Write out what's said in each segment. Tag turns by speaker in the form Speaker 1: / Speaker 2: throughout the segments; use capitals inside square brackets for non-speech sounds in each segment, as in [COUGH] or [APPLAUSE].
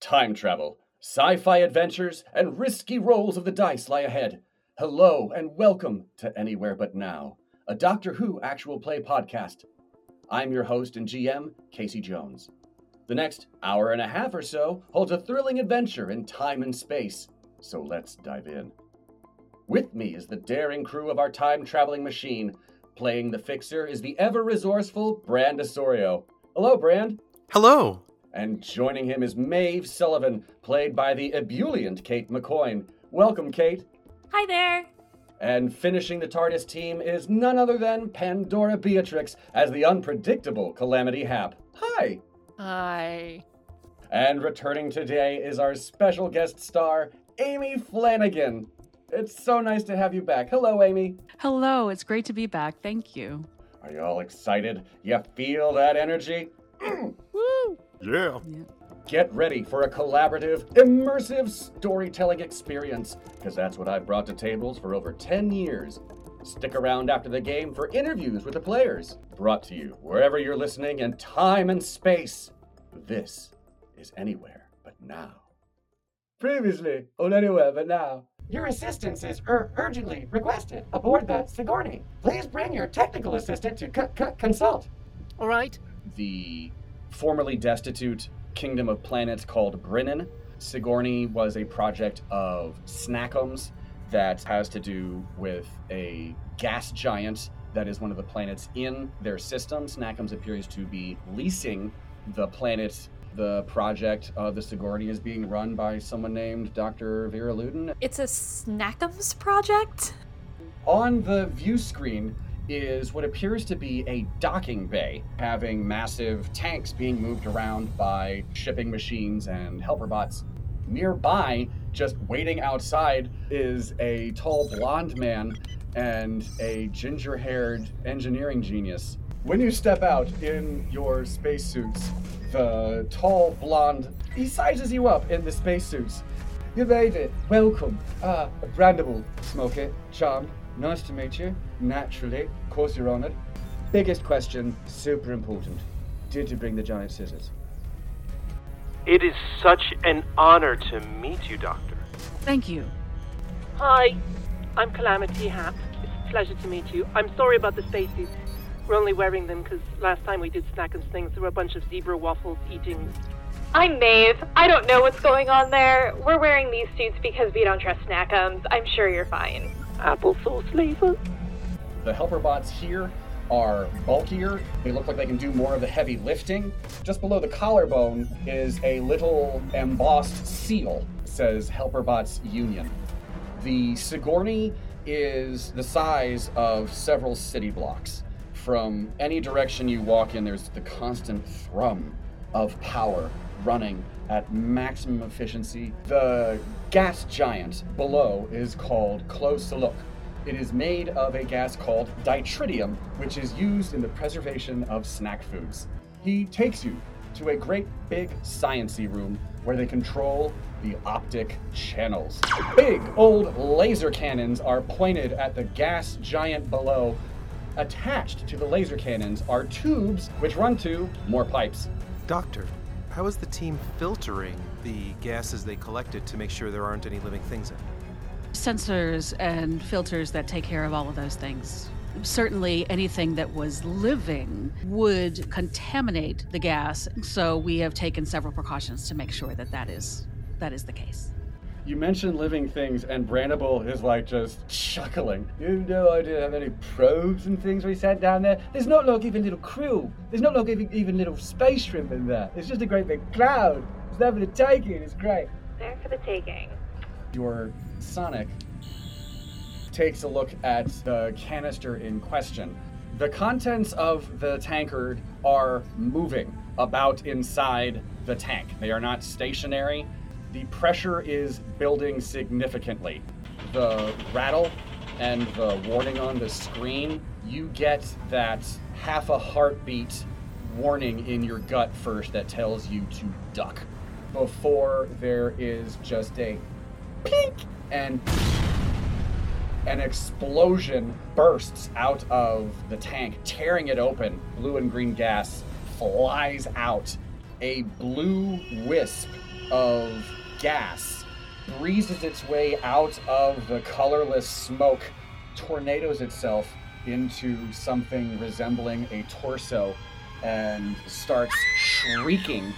Speaker 1: Time travel, sci fi adventures, and risky rolls of the dice lie ahead. Hello, and welcome to Anywhere But Now, a Doctor Who actual play podcast. I'm your host and GM, Casey Jones. The next hour and a half or so holds a thrilling adventure in time and space, so let's dive in. With me is the daring crew of our time traveling machine. Playing the fixer is the ever resourceful Brand Osorio. Hello, Brand.
Speaker 2: Hello.
Speaker 1: And joining him is Maeve Sullivan, played by the ebullient Cate MacCoyne. Welcome, Cate.
Speaker 3: Hi there.
Speaker 1: And finishing the TARDIS team is none other than Pandora Beatrix as the unpredictable Calamity Hap. Hi.
Speaker 3: Hi.
Speaker 1: And returning today is our special guest star, Amy Flanagan. It's so nice to have you back. Hello, Amy.
Speaker 4: Hello, it's great to be back. Thank you.
Speaker 1: Are you all excited? You feel that energy? [CLEARS THROAT]
Speaker 3: Woo!
Speaker 2: Yeah.
Speaker 1: Get ready for a collaborative, immersive storytelling experience, because that's what I've brought to tables for over 10 years. Stick around after the game for interviews with the players, brought to you wherever you're listening in time and space. This is Anywhere But Now. Previously on Anywhere But Now.
Speaker 5: Your assistance is ur- urgently requested aboard the Sigourney. Please bring your technical assistant to c- c- consult.
Speaker 3: All right.
Speaker 1: the formerly destitute kingdom of planets called Brinnon. Sigourney was a project of Snackums that has to do with a gas giant that is one of the planets in their system. Snackums appears to be leasing the planet. The project of the Sigourney is being run by someone named Dr. Vera Luden.
Speaker 3: It's a Snackums project?
Speaker 1: On the view screen is what appears to be a docking bay, having massive tanks being moved around by shipping machines and helper bots. Nearby, just waiting outside, is a tall blonde man and a ginger haired engineering genius. When you step out in your spacesuits, the tall blonde he sizes you up in the spacesuits. You made it. Welcome. Ah, brandable. Smoke it. Charmed. Nice to meet you. Naturally. Of course you're honored. Biggest question, super important. Did you bring the giant scissors?
Speaker 2: It is such an honor to meet you, Doctor.
Speaker 4: Thank you.
Speaker 6: Hi, I'm Calamity Hap. It's a pleasure to meet you. I'm sorry about the spacesuits. We're only wearing them because last time we did snack and things, there were a bunch of zebra waffles eating.
Speaker 7: I'm Maeve. I don't know what's going on there. We're wearing these suits because we don't trust Snackums. I'm sure you're fine.
Speaker 6: Applesauce flavor.
Speaker 1: The helper bots here are bulkier. They look like they can do more of the heavy lifting. Just below the collarbone is a little embossed seal. It says Helper Bots Union. The Sigourney is the size of several city blocks. From any direction you walk in, there's the constant thrum of power running at maximum efficiency. The gas giant below is called Close to Look. It is made of a gas called ditritium, which is used in the preservation of snack foods. He takes you to a great big sciency room where they control the optic channels. Big old laser cannons are pointed at the gas giant below. Attached to the laser cannons are tubes which run to more pipes.
Speaker 8: Doctor, how is the team filtering the gases they collected to make sure there aren't any living things in it?
Speaker 4: Sensors and filters that take care of all of those things. Certainly, anything that was living would contaminate the gas, so we have taken several precautions to make sure that that is that is the case.
Speaker 1: You mentioned living things, and Brandable is like just chuckling. You know I didn't have any probes and things we sent down there. There's not like even little krill. There's not like even, even little space shrimp in there. It's just a great big cloud. It's never to take it. It's great.
Speaker 7: There for the taking.
Speaker 1: Your Sonic takes a look at the canister in question. The contents of the tankard are moving about inside the tank. They are not stationary. The pressure is building significantly. The rattle and the warning on the screen, you get that half a heartbeat warning in your gut first that tells you to duck before there is just a pink and An explosion bursts out of the tank, tearing it open. Blue and green gas flies out. A blue wisp of gas breezes its way out of the colorless smoke, tornadoes itself into something resembling a torso, and starts shrieking. we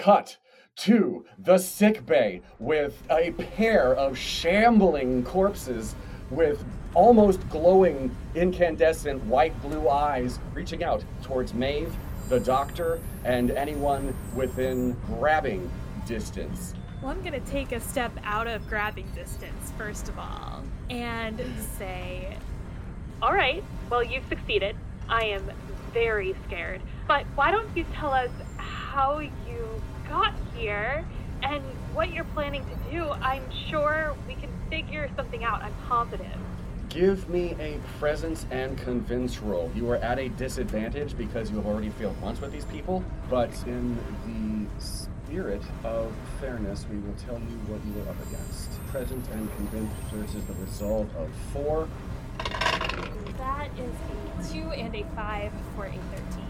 Speaker 1: cut to the sick bay with a pair of shambling corpses with almost glowing incandescent white blue eyes reaching out towards Maeve, the doctor, and anyone within grabbing distance.
Speaker 9: Well, I'm gonna take a step out of grabbing distance, first of all, and say,
Speaker 7: All right, well, you've succeeded. I am very scared. But why don't you tell us how you got here and what you're planning to do? I'm sure we can figure something out. I'm positive.
Speaker 1: Give me a presence and convince roll. You are at a disadvantage because you have already failed once with these people, but in the spirit of fairness, we will tell you what you are up against. Presence and convince versus the result of four.
Speaker 9: that is a 2 and a 5 for a 13.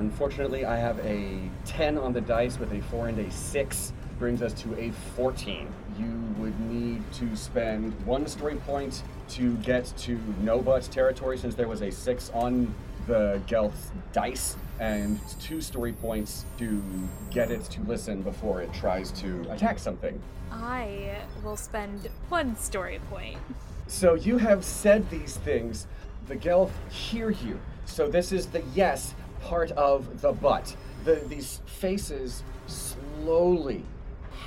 Speaker 1: Unfortunately, I have a 10 on the dice with a 4 and a 6. Brings us to a 14. You would need to spend one story point to get to no but territory since there was a 6 on the Gelth's dice, and two story points to get it to listen before it tries to attack something.
Speaker 9: I will spend one story point.
Speaker 1: So you have said these things. The Gelth hear you. So this is the yes part of the butt. The, these faces slowly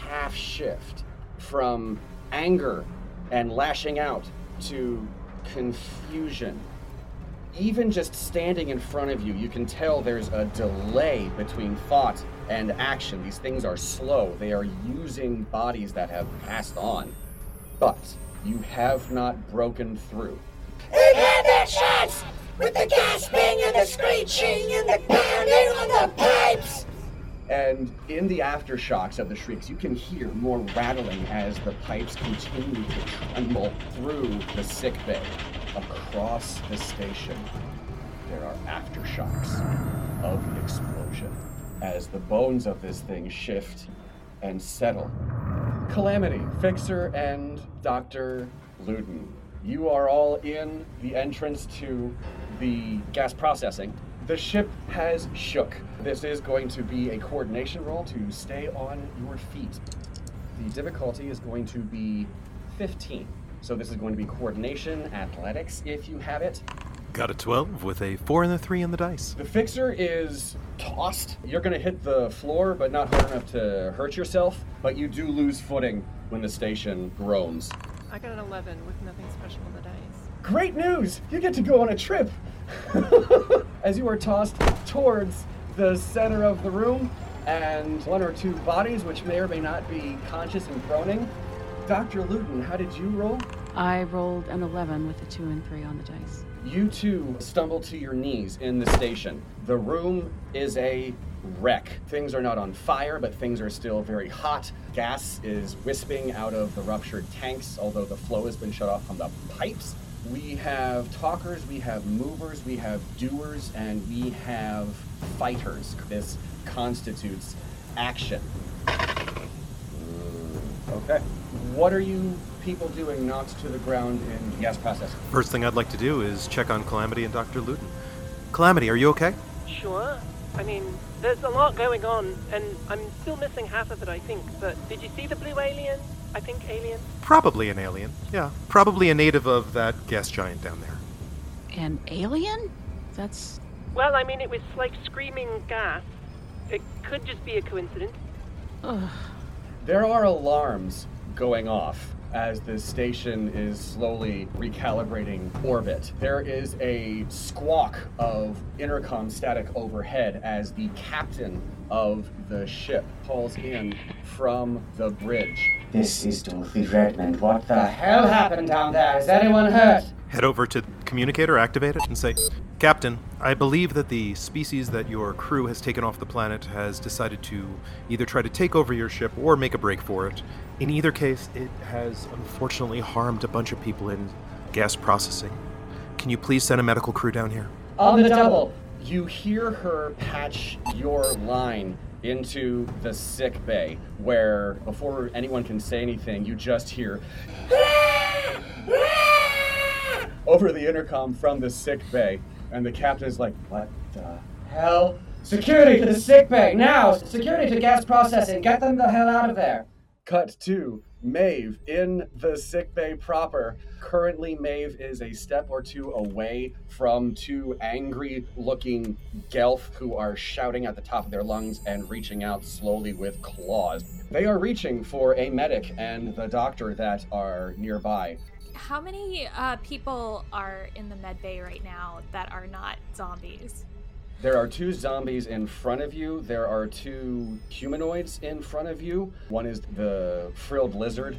Speaker 1: half shift from anger and lashing out to confusion. Even just standing in front of you, you can tell there's a delay between thought and action. These things are slow. They are using bodies that have passed on. But you have not broken through.
Speaker 5: Shots with the gasping and the screeching and the pounding on the pipes.
Speaker 1: And in the aftershocks of the shrieks, you can hear more rattling as the pipes continue to tremble through the sick bay. Across the station, there are aftershocks of the explosion as the bones of this thing shift and settle. Calamity, Fixer, and Dr. Luden. You are all in the entrance to the gas processing. The ship has shook. This is going to be a coordination roll to stay on your feet. The difficulty is going to be 15. So this is going to be coordination, athletics, if you have it.
Speaker 8: Got a 12 with a 4 and a 3 on the dice.
Speaker 1: The fixer is tossed. You're going to hit the floor, but not hard enough to hurt yourself. But you do lose footing when the station groans.
Speaker 6: I got an 11 with nothing special on the dice.
Speaker 1: Great news! You get to go on a trip! [LAUGHS] As you are tossed towards the center of the room, and one or two bodies, which may or may not be conscious and groaning. Dr. Luden, how did you roll?
Speaker 4: I rolled an 11 with a 2 and 3 on the dice.
Speaker 1: You two stumble to your knees in the station. The room is a wreck. Things are not on fire, but things are still very hot. Gas is wisping out of the ruptured tanks, although the flow has been shut off from the pipes. We have talkers, we have movers, we have doers, and we have fighters. This constitutes action. Okay. What are you people doing knocked to the ground in gas processing?
Speaker 8: First thing I'd like to do is check on Calamity and Dr. Luden. Calamity, are you okay?
Speaker 6: Sure. I mean, there's a lot going on, and I'm still missing half of it, I think. But did you see the blue alien? I think alien.
Speaker 8: Probably an alien. Yeah, probably a native of that gas giant down there.
Speaker 4: An alien? That's.
Speaker 6: Well, I mean, it was like screaming gas. It could just be a coincidence.
Speaker 1: There are alarms going off as the station is slowly recalibrating orbit. There is a squawk of intercom static overhead as the captain of the ship calls in from the bridge.
Speaker 5: This is Dorothy Redmond. What the hell happened down there? Is anyone hurt?
Speaker 8: Head over to the communicator, activate it, and say, Captain, I believe that the species that your crew has taken off the planet has decided to either try to take over your ship or make a break for it. In either case, it has unfortunately harmed a bunch of people in gas processing. Can you please send a medical crew down here?
Speaker 5: On the double.
Speaker 1: You hear her patch your line into the sick bay, where before anyone can say anything, you just hear ah! Ah! over the intercom from the sick bay, and the captain is like, "What the
Speaker 5: Hell. Security to the sick bay, now! Security to gas processing. Get them the hell out of there.
Speaker 1: Cut to Maeve in the sick bay proper. Currently, Maeve is a step or two away from two angry looking Gelth who are shouting at the top of their lungs and reaching out slowly with claws. They are reaching for a medic and the doctor that are nearby.
Speaker 9: How many uh, people are in the med bay right now that are not zombies?
Speaker 1: There are two zombies in front of you. There are two humanoids in front of you. One is the frilled lizard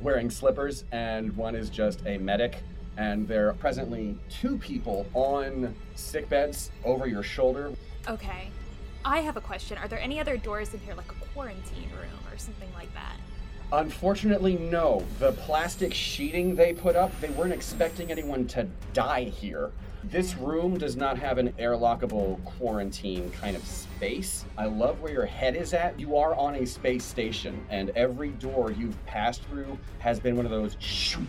Speaker 1: wearing slippers, and one is just a medic. And there are presently two people on sick beds over your shoulder.
Speaker 9: Okay. I have a question. Are there any other doors in here, like a quarantine room or something like that?
Speaker 1: Unfortunately, no. The plastic sheeting they put up, they weren't expecting anyone to die here. This room does not have an airlockable quarantine kind of space. I love where your head is at. You are on a space station, and every door you've passed through has been one of those shoot,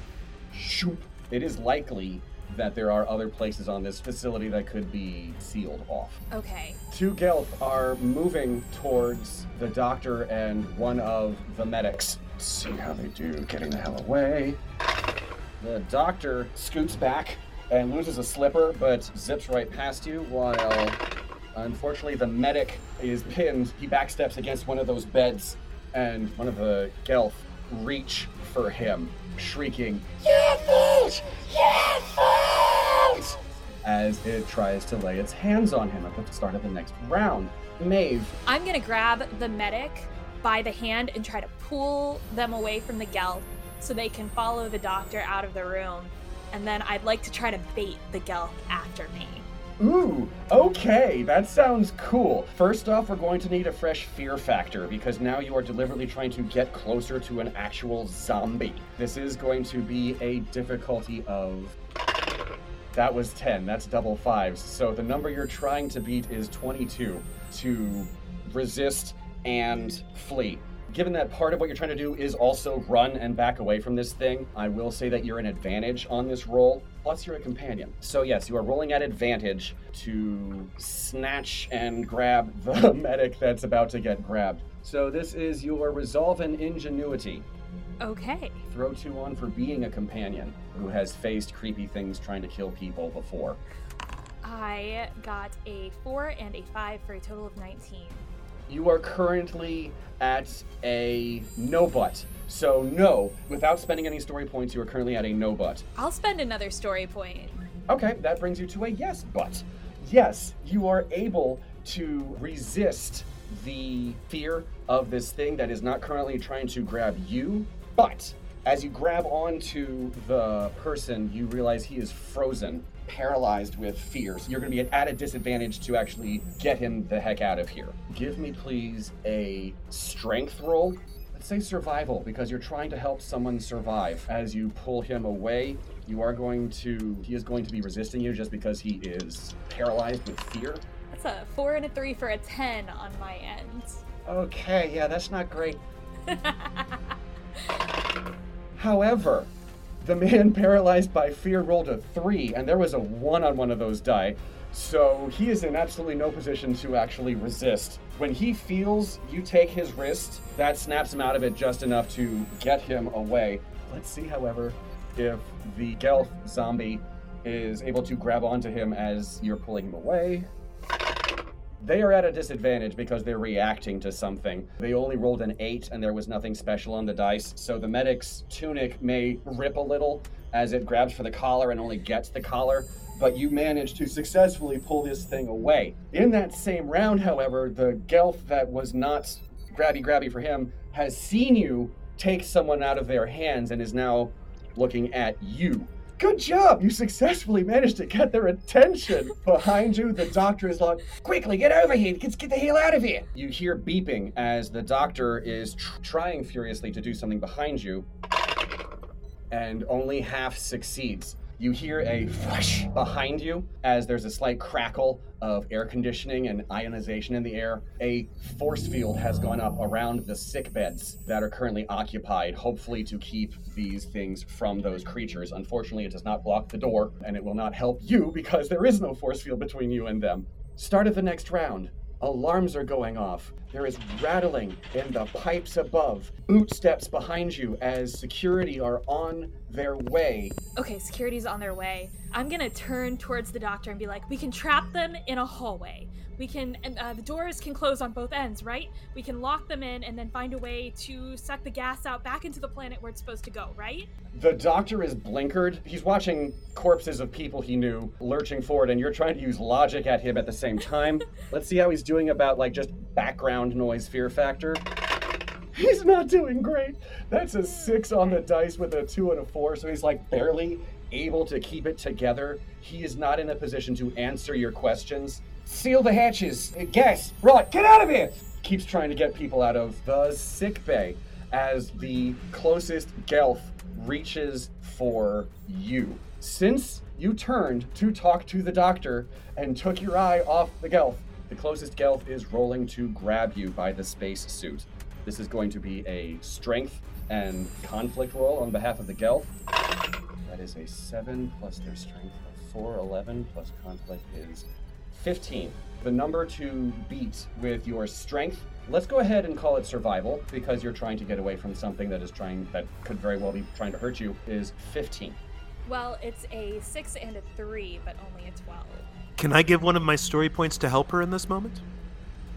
Speaker 1: shoot. It is likely that there are other places on this facility that could be sealed off.
Speaker 9: Okay.
Speaker 1: Two Gelth are moving towards the doctor and one of the medics. See how they do getting the hell away. The doctor scoots back and loses a slipper, but zips right past you, while unfortunately the medic is pinned. He backsteps against one of those beds, and one of the Gelth reach for him, shrieking, YES! Yes Foot as it tries to lay its hands on him at the start of the next round. Maeve,
Speaker 9: I'm gonna grab the medic by the hand and try to pull them away from the Gelth so they can follow the doctor out of the room. And then I'd like to try to bait the Gelth after me.
Speaker 1: Ooh, okay, that sounds cool. First off, we're going to need a fresh fear factor because now you are deliberately trying to get closer to an actual zombie. This is going to be a difficulty of. That was 10, that's double fives. So the number you're trying to beat is 22 to resist and flee. Given that part of what you're trying to do is also run and back away from this thing, I will say that you're an advantage on this roll. Plus, you're a companion. So, yes, you are rolling at advantage to snatch and grab [LAUGHS] the medic that's about to get grabbed. So, this is your resolve and ingenuity.
Speaker 9: Okay.
Speaker 1: Throw two on for being a companion who has faced creepy things trying to kill people before.
Speaker 9: I got a 4 and a 5 for a total of 19.
Speaker 1: You are currently at a no but. So, no, without spending any story points, you are currently at a no but.
Speaker 9: I'll spend another story point.
Speaker 1: Okay, that brings you to a yes but. Yes, you are able to resist the fear of this thing that is not currently trying to grab you, but as you grab onto the person, you realize he is frozen, paralyzed with fear. So you're going to be at a disadvantage to actually get him the heck out of here. Give me, please, a strength roll. Let's say survival, because you're trying to help someone survive. As you pull him away, you are going to, he is going to be resisting you just because he is paralyzed with fear.
Speaker 9: That's a 4 and a 3 for a 10 on my end.
Speaker 1: Okay, yeah, that's not great. [LAUGHS] However, the man [LAUGHS] paralyzed by fear rolled a three, and there was a one on one of those die. So he is in absolutely no position to actually resist. When he feels you take his wrist, that snaps him out of it just enough to get him away. Let's see, however, if the Gelth zombie is able to grab onto him as you're pulling him away. They are at a disadvantage because they're reacting to something. They only rolled an eight and there was nothing special on the dice, so the medic's tunic may rip a little as it grabs for the collar and only gets the collar, but you manage to successfully pull this thing away. In that same round, however, the Gelth that was not grabby grabby for him has seen you take someone out of their hands and is now looking at you. Good job! You successfully managed to get their attention. Behind you, the doctor is like, Quickly, get over here! Let's get the hell out of here! You hear beeping as the doctor is tr- trying furiously to do something behind you and only half succeeds. You hear a whoosh behind you as there's a slight crackle of air conditioning and ionization in the air. A force field has gone up around the sick beds that are currently occupied, hopefully to keep these things from those creatures. Unfortunately, it does not block the door, and it will not help you because there is no force field between you and them. Start of the next round. Alarms are going off. There is rattling in the pipes above. Boot steps behind you as security are on their way.
Speaker 9: Okay, security's on their way. I'm gonna turn towards the doctor and be like, we can trap them in a hallway. We can, and uh, the doors can close on both ends, right? We can lock them in and then find a way to suck the gas out back into the planet where it's supposed to go, right?
Speaker 1: The doctor is blinkered. He's watching corpses of people he knew lurching forward, and you're trying to use logic at him at the same time. [LAUGHS] Let's see how he's doing about like just background noise fear factor. He's not doing great. That's a six on the dice with a two and a four, so he's like barely able to keep it together. He is not in a position to answer your questions. Seal the hatches. Uh, Gas. Right, get out of here! Keeps trying to get people out of the sick bay as the closest Gelth reaches for you. Since you turned to talk to the doctor and took your eye off the Gelth, the closest Gelth is rolling to grab you by the space suit. This is going to be a strength and conflict roll on behalf of the Gelth. That is a 7 plus their strength of 4, 11 plus conflict is 15. The number to beat with your strength, let's go ahead and call it survival because you're trying to get away from something that is trying, that could very well be trying to hurt you, is 15.
Speaker 9: Well, it's a six and a three, but only a 12.
Speaker 8: Can I give one of my story points to help her in this moment?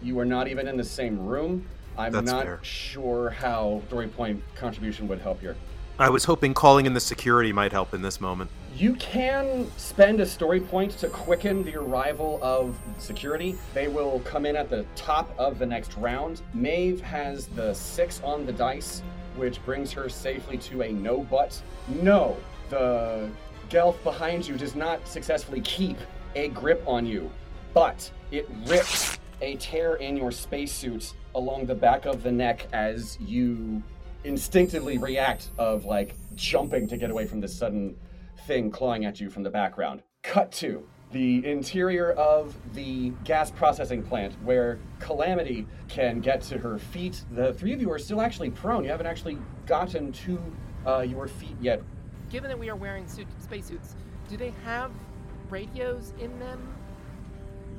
Speaker 1: You are not even in the same room. I'm
Speaker 8: That's
Speaker 1: not
Speaker 8: fair.
Speaker 1: sure how story point contribution would help here.
Speaker 8: I was hoping calling in the security might help in this moment.
Speaker 1: You can spend a story point to quicken the arrival of security. They will come in at the top of the next round. Maeve has the six on the dice, which brings her safely to a no but. No, the Gelth behind you does not successfully keep a grip on you, but it rips a tear in your spacesuit along the back of the neck as you instinctively react of like jumping to get away from this sudden thing clawing at you from the background. Cut to the interior of the gas processing plant where Calamity can get to her feet. The three of you are still actually prone. You haven't actually gotten to uh, your feet yet.
Speaker 6: Given that we are wearing suit, spacesuits, do they have radios in them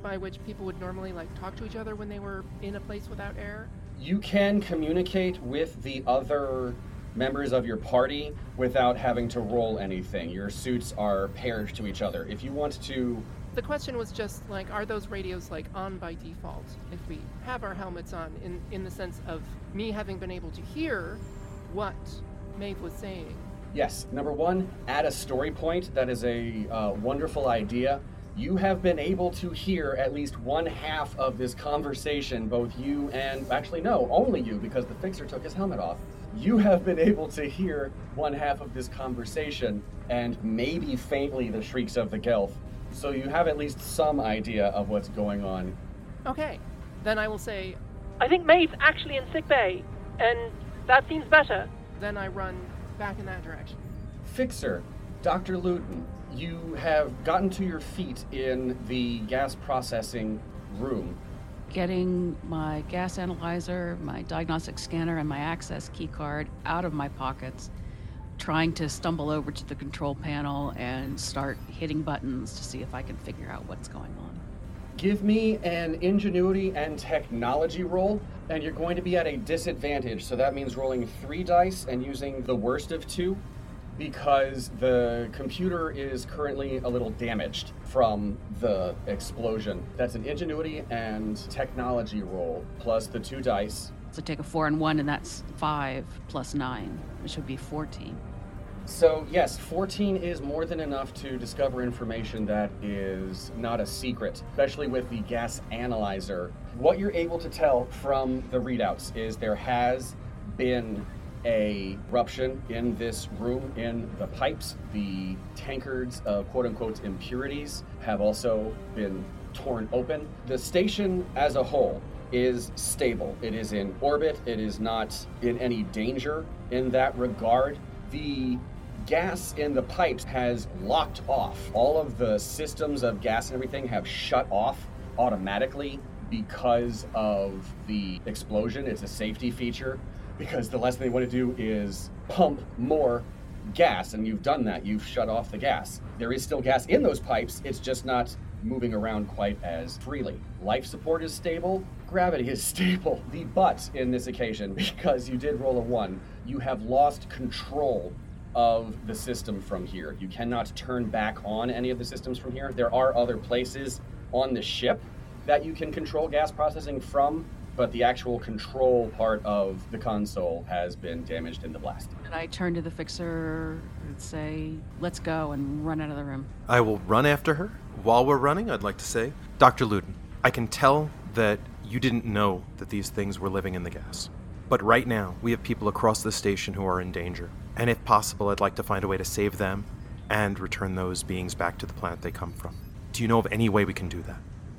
Speaker 6: by which people would normally like talk to each other when they were in a place without air?
Speaker 1: You can communicate with the other members of your party without having to roll anything. Your suits are paired to each other. If you want to
Speaker 6: The question was just like, are those radios like on by default if we have our helmets on? In in the sense of me having been able to hear what Maeve was saying.
Speaker 1: Yes, number one, add a story point. That is a uh, wonderful idea. You have been able to hear at least one half of this conversation, both you and actually, no, only you, because the fixer took his helmet off. You have been able to hear one half of this conversation and maybe faintly the shrieks of the Gelth. So you have at least some idea of what's going on.
Speaker 6: Okay, then I will say, I think Maeve's actually in sick bay, and that seems better. Then I run back in that direction.
Speaker 1: Fixer, Dr. Luden, you have gotten to your feet in the gas processing room.
Speaker 4: Getting my gas analyzer, my diagnostic scanner, and my access key card out of my pockets, trying to stumble over to the control panel and start hitting buttons to see if I can figure out what's going on.
Speaker 1: Give me an ingenuity and technology roll, and you're going to be at a disadvantage. So that means rolling three dice and using the worst of two. Because the computer is currently a little damaged from the explosion. That's an ingenuity and technology roll plus the two dice.
Speaker 4: So take a four and one, and that's five plus nine, which would be 14.
Speaker 1: So, yes, 14 is more than enough to discover information that is not a secret, especially with the gas analyzer. What you're able to tell from the readouts is there has been a eruption in this room in the pipes. The tankards of quote unquote impurities have also been torn open. The station as a whole is stable. It is in orbit. It is not in any danger in that regard. The gas in the pipes has locked off. All of the systems of gas and everything have shut off automatically because of the explosion. It's a safety feature because the last thing they want to do is pump more gas, and you've done that. You've shut off the gas. There is still gas in those pipes, it's just not moving around quite as freely. Life support is stable, gravity is [LAUGHS] stable. The but in this occasion, [LAUGHS] because you did roll a one, you have lost control of the system from here. You cannot turn back on any of the systems from here. There are other places on the ship that you can control gas processing from, but the actual control part of the console has been damaged in the blast.
Speaker 4: And I turn to the fixer and say, let's go, and run out of the room.
Speaker 8: I will run after her. While we're running, I'd like to say, Dr. Luden, I can tell that you didn't know that these things were living in the gas. But right now, we have people across the station who are in danger. And if possible, I'd like to find a way to save them and return those beings back to the planet they come from. Do you know of any way we can do that?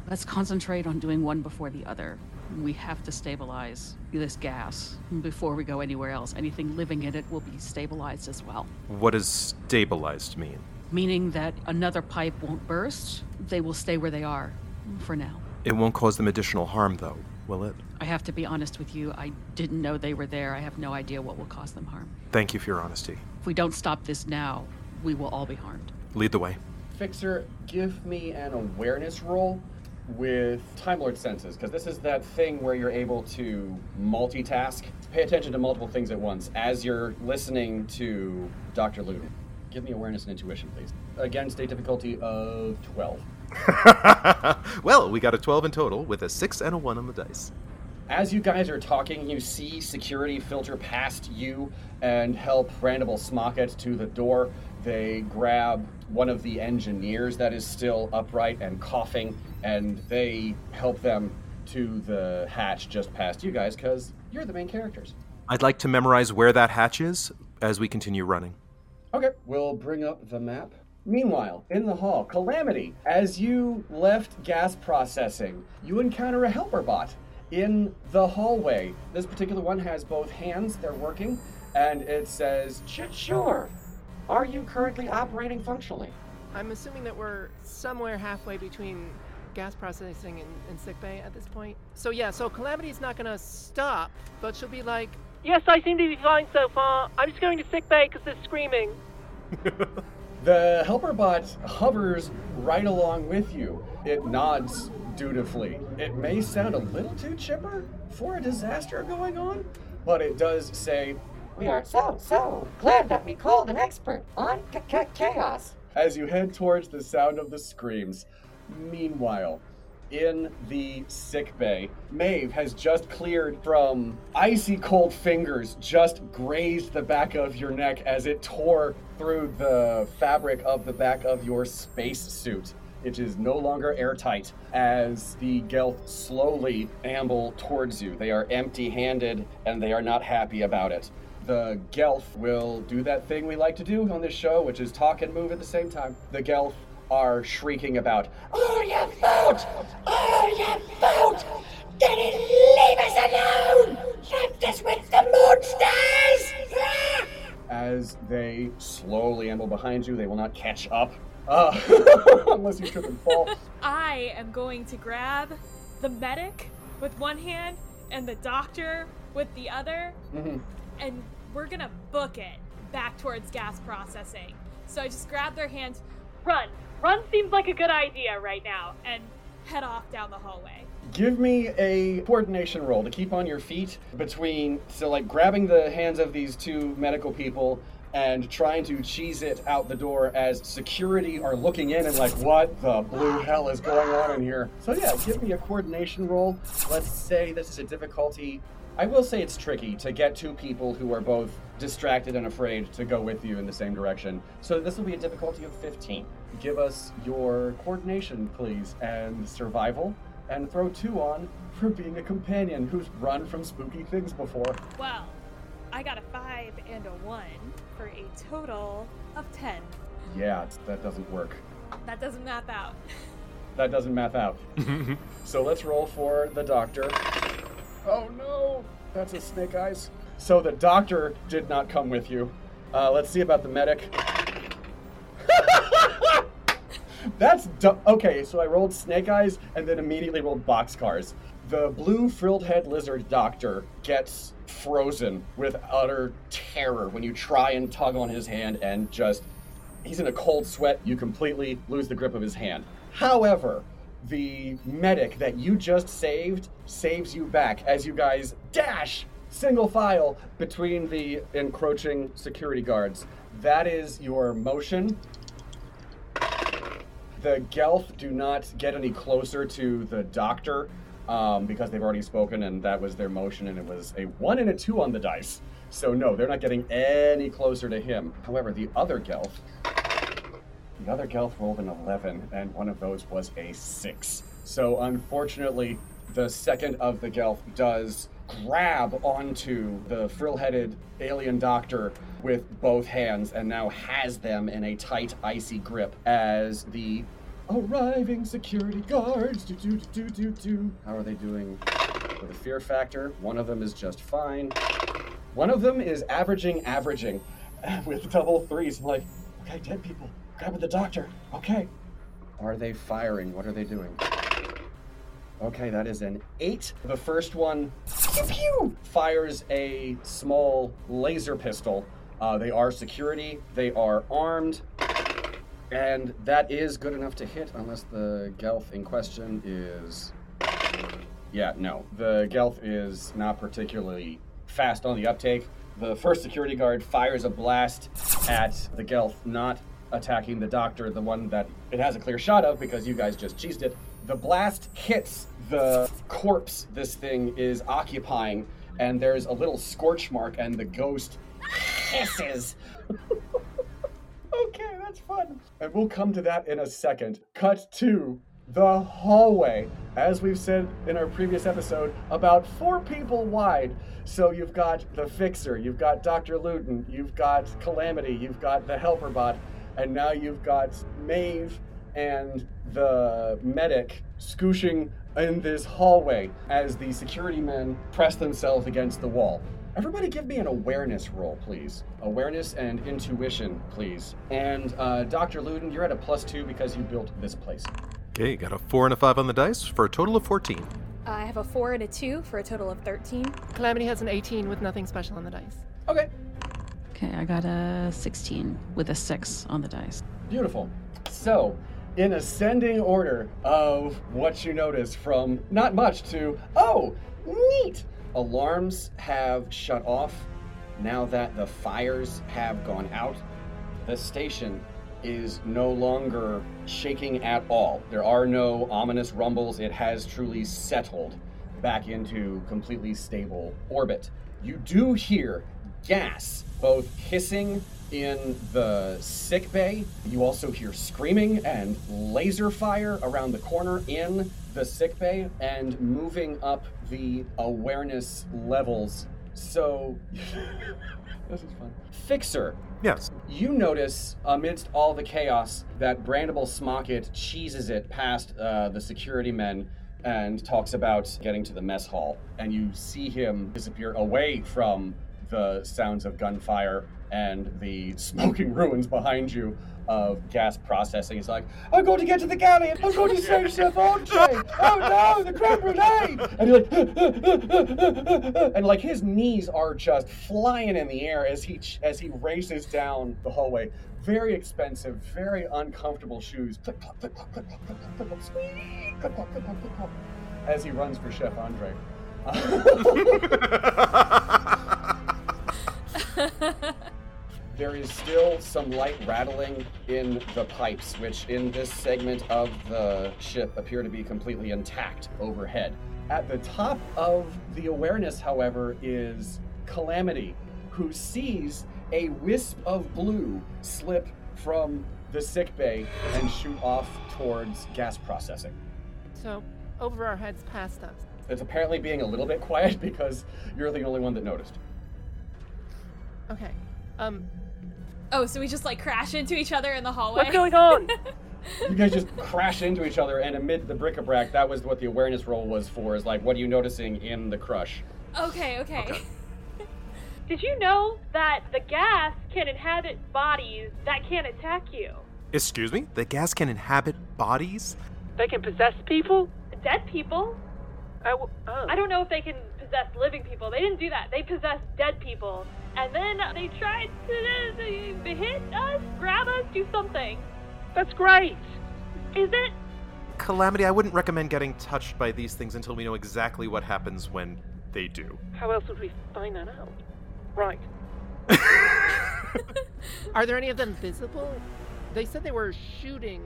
Speaker 4: Let's concentrate on doing one before the other. We have to stabilize this gas before we go anywhere else. Anything living in it will be stabilized as well.
Speaker 8: What does stabilized mean?
Speaker 4: Meaning that another pipe won't burst, they will stay where they are for now.
Speaker 8: It won't cause them additional harm, though, will it?
Speaker 4: I have to be honest with you, I didn't know they were there. I have no idea what will cause them harm.
Speaker 8: Thank you for your honesty.
Speaker 4: If we don't stop this now, we will all be harmed.
Speaker 8: Lead the way.
Speaker 1: Fixer, give me an awareness roll with Time Lord senses, because this is that thing where you're able to multitask. Pay attention to multiple things at once as you're listening to Dr. Luden. Give me awareness and intuition, please. Again, state difficulty of 12. [LAUGHS]
Speaker 8: well, we got a 12 in total with a 6 and a 1 on the dice.
Speaker 1: As you guys are talking, you see security filter past you and help Brandable Smocket to the door. They grab one of the engineers that is still upright and coughing, and they help them to the hatch just past you guys because you're the main characters.
Speaker 8: I'd like to memorize where that hatch is as we continue running.
Speaker 1: Okay, we'll bring up the map. Meanwhile, in the hall, Calamity, as you left gas processing, you encounter a helper bot in the hallway. This particular one has both hands, they're working, and it says,
Speaker 5: Sure. Are you currently operating functionally?
Speaker 6: I'm assuming that we're somewhere halfway between gas processing in, and sickbay at this point. So yeah, so Calamity's not gonna stop, but she'll be like, Yes, I seem to be fine so far. I'm just going to sickbay because they're screaming. [LAUGHS]
Speaker 1: The helper bot hovers right along with you. It nods dutifully. It may sound a little too chipper for a disaster going on, but it does say,
Speaker 5: We are so, so glad that we called an expert on c- c- chaos.
Speaker 1: as you head towards the sound of the screams. Meanwhile, in the sick bay, Maeve has just cleared from icy cold fingers, just grazed the back of your neck as it tore through the fabric of the back of your space suit. It is no longer airtight as the Gelth slowly amble towards you. They are empty handed and they are not happy about it. The Gelth will do that thing we like to do on this show, which is talk and move at the same time. The Gelth are shrieking about,
Speaker 5: Oh, you vote! Oh, you vote! Get it, leave us alone! Left us with the monsters! Ah!
Speaker 1: as they slowly amble behind you. They will not catch up. Uh, [LAUGHS] unless you trip and fall.
Speaker 9: I am going to grab the medic with one hand and the doctor with the other,
Speaker 1: Mhm.
Speaker 9: and we're gonna book it back towards gas processing. So I just grab their hands,
Speaker 7: Run. Run seems like a good idea right now.
Speaker 9: and head off down the hallway.
Speaker 1: Give me a coordination roll to keep on your feet between, so like grabbing the hands of these two medical people and trying to cheese it out the door as security are looking in and like, what the blue hell is going on in here? So yeah, give me a coordination roll. Let's say this is a difficulty. I will say it's tricky to get two people who are both distracted and afraid to go with you in the same direction. So this will be a difficulty of 15. Give us your coordination, please, and survival, and throw two on for being a companion who's run from spooky things before.
Speaker 9: Well, I got a five and a one for a total of ten.
Speaker 1: Yeah, that doesn't work.
Speaker 9: That doesn't map out.
Speaker 1: That doesn't math out. [LAUGHS] so let's roll for the doctor. Oh no, that's a snake eyes. So the doctor did not come with you. Uh, let's see about the medic. [LAUGHS] That's du- okay. So I rolled snake eyes and then immediately rolled boxcars. The blue frilled head lizard doctor gets frozen with utter terror when you try and tug on his hand and just he's in a cold sweat. You completely lose the grip of his hand. However, the medic that you just saved saves you back as you guys dash single file between the encroaching security guards. That is your motion. The Gelth do not get any closer to the doctor um, because they've already spoken and that was their motion and it was a one and a two on the dice. So no, they're not getting any closer to him. However, the other Gelth, the other Gelth rolled an 11 and one of those was a 6. So unfortunately, the second of the Gelth does grab onto the frill-headed alien doctor with both hands and now has them in a tight icy grip as the arriving security guards. Do do do do do how are they doing with a fear factor? One of them is just fine. One of them is averaging averaging [LAUGHS] with double threes. I'm like okay dead people grabbing the doctor okay are they firing what are they doing Okay, that is an eight. The first one pew, pew, fires a small laser pistol. Uh, they are security, they are armed, and that is good enough to hit unless the Gelth in question is. Yeah, no. The Gelth is not particularly fast on the uptake. The first security guard fires a blast at the Gelth, not attacking the doctor, the one that it has a clear shot of because you guys just cheesed it. The blast hits the corpse this thing is occupying, and there's a little scorch mark, and the ghost hisses. [LAUGHS] okay, that's fun. And we'll come to that in a second. Cut to the hallway. As we've said in our previous episode, about four people wide. So you've got the Fixer, you've got Dr. Luden, you've got Calamity, you've got the Helper Bot, and now you've got Maeve and the medic scooshing in this hallway as the security men press themselves against the wall. Everybody give me an awareness roll, please. Awareness and intuition, please. And uh, Dr. Luden, you're at a plus two because you built this place.
Speaker 8: Okay, got a four and a five on the dice for a total of 14.
Speaker 9: I have a four and a two for a total of 13.
Speaker 6: Calamity has an 18 with nothing special on the dice.
Speaker 1: Okay,
Speaker 4: Okay, I got a 16 with a 6 on the dice.
Speaker 1: beautiful. So, in ascending order of what you notice from not much to, oh, neat! Alarms have shut off now that the fires have gone out. The station is no longer shaking at all. There are no ominous rumbles. It has truly settled back into completely stable orbit. You do hear gas both hissing in the sick bay. You also hear screaming and laser fire around the corner in the sick bay and moving up the awareness levels. So, [LAUGHS] this is fun. Fixer,
Speaker 8: Yes.
Speaker 1: you notice amidst all the chaos that Brandable Smocket cheeses it past uh, the security men and talks about getting to the mess hall. And you see him disappear away from the sounds of gunfire and the smoking ruins behind you of gas processing. He's like, I'm going to get to the galley. I'm going to save Chef Andre. Oh no, the creme brulee. And you're like, and like his knees are just flying in the air as he as he races down the hallway. Very expensive, very uncomfortable shoes. As he runs for Chef Andre. [LAUGHS] There is still some light rattling in the pipes, which in this segment of the ship appear to be completely intact overhead. At the top of the awareness, however, is Calamity, who sees a wisp of blue slip from the sick bay and shoot off towards gas processing.
Speaker 6: So, over our heads, past us.
Speaker 1: It's apparently being a little bit quiet [LAUGHS] because you're the only one that noticed.
Speaker 6: Okay. Um,
Speaker 9: Oh, so we just like crash into each other in the hallway?
Speaker 2: What's going on? [LAUGHS]
Speaker 1: You guys just crash into each other, and amid the bric-a-brac, that was what the awareness roll was for. Is like, what are you noticing in the crush?
Speaker 9: okay, okay.
Speaker 8: Okay. [LAUGHS]
Speaker 7: Did you know that the gas can inhabit bodies that can't attack you?
Speaker 8: Excuse me? The gas can inhabit bodies?
Speaker 2: They can possess people?
Speaker 7: Dead people?
Speaker 2: I w- oh.
Speaker 7: I don't know if they can possess living people. They didn't do that. They possessed dead people. And then they tried to uh, hit us, grab us, do something.
Speaker 2: That's great.
Speaker 7: Is it?
Speaker 8: Calamity, I wouldn't recommend getting touched by these things until we know exactly what happens when they do.
Speaker 2: How else would we find that out? Right. [LAUGHS]
Speaker 6: are there any of them visible? They said they were shooting.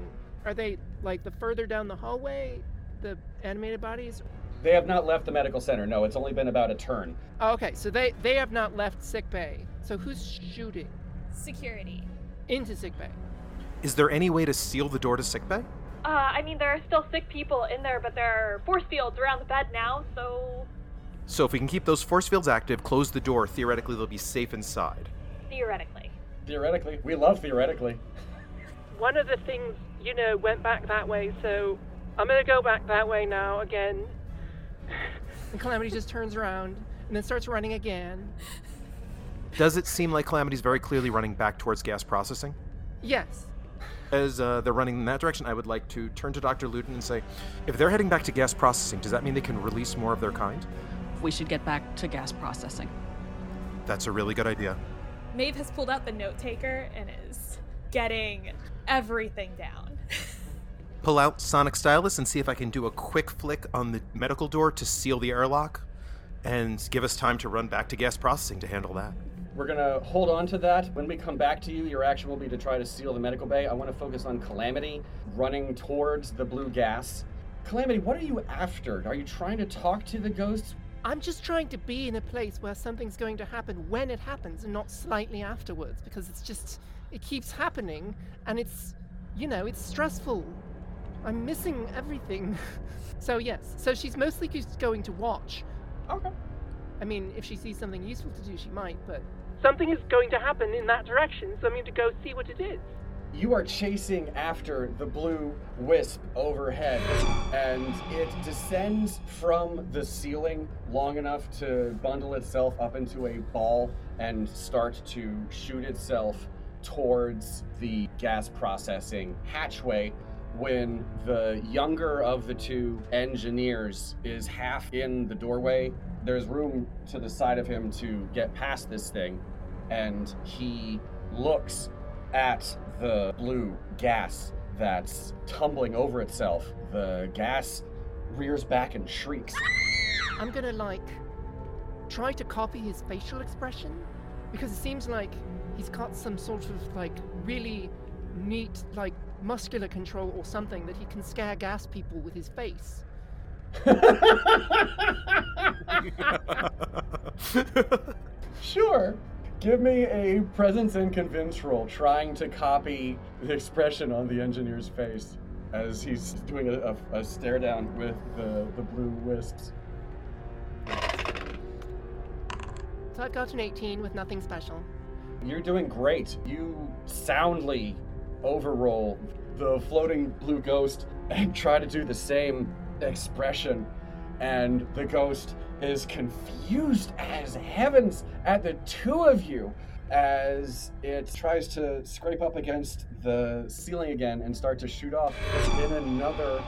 Speaker 6: Are they like the further down the hallway? The animated bodies?
Speaker 1: They have not left the medical center. No, it's only been about a turn.
Speaker 6: Oh, okay, so they they have not left sick bay. So who's shooting
Speaker 9: Security.
Speaker 6: into sick bay?
Speaker 8: Is there any way to seal the door to sickbay?
Speaker 7: Uh, I mean, there are still sick people in there, but there are force fields around the bed now, so
Speaker 8: So if we can keep those force fields active, close the door, theoretically they'll be safe inside.
Speaker 7: theoretically.
Speaker 1: Theoretically, we love theoretically.
Speaker 2: One of the things, you know, went back that way, so I'm gonna go back that way now again. [LAUGHS]
Speaker 6: And Calamity just turns around and then starts running again.
Speaker 8: Does it seem like Calamity's very clearly running back towards gas processing?
Speaker 6: Yes.
Speaker 8: As uh, they're running in that direction, I would like to turn to Dr. Luden and say, if they're heading back to gas processing, does that mean they can release more of their kind?
Speaker 4: We should get back to gas processing.
Speaker 8: That's a really good idea.
Speaker 9: Maeve has pulled out the note taker and is getting everything down. [LAUGHS]
Speaker 8: Pull out Sonic Stylus and see if I can do a quick flick on the medical door to seal the airlock and give us time to run back to gas processing to handle that.
Speaker 1: We're gonna hold on to that. When we come back to you, your action will be to try to seal the medical bay. I want to focus on Calamity running towards the blue gas. Calamity, what are you after? Are you trying to talk to the ghosts?
Speaker 6: I'm just trying to be in a place where something's going to happen when it happens and not slightly afterwards because it's just it keeps happening and it's you know, it's stressful. I'm missing everything. [LAUGHS] so yes, so she's mostly just going to watch.
Speaker 1: Okay.
Speaker 6: I mean, if she sees something useful to do, she might, but
Speaker 2: Something is going to happen in that direction, so I'm going to go see what it is.
Speaker 1: You are chasing after the blue wisp overhead, and it descends from the ceiling long enough to bundle itself up into a ball and start to shoot itself towards the gas processing hatchway when the younger of the two engineers is half in the doorway. There's room to the side of him to get past this thing, and he looks at the blue gas that's tumbling over itself. The gas rears back and shrieks. [LAUGHS]
Speaker 6: I'm gonna like try to copy his facial expression because it seems like he's got some sort of like really neat like muscular control or something that he can scare gas people with his face. [LAUGHS]
Speaker 1: Sure. Give me a presence and convince roll, trying to copy the expression on the engineer's face as he's doing a, a, a stare down with the, the blue wisps.
Speaker 6: So I've got an 18 with nothing special.
Speaker 1: You're doing great. You soundly overroll the floating blue ghost and try to do the same expression. And the ghost is confused as heavens at the two of you as it tries to scrape up against the ceiling again and start to shoot off in another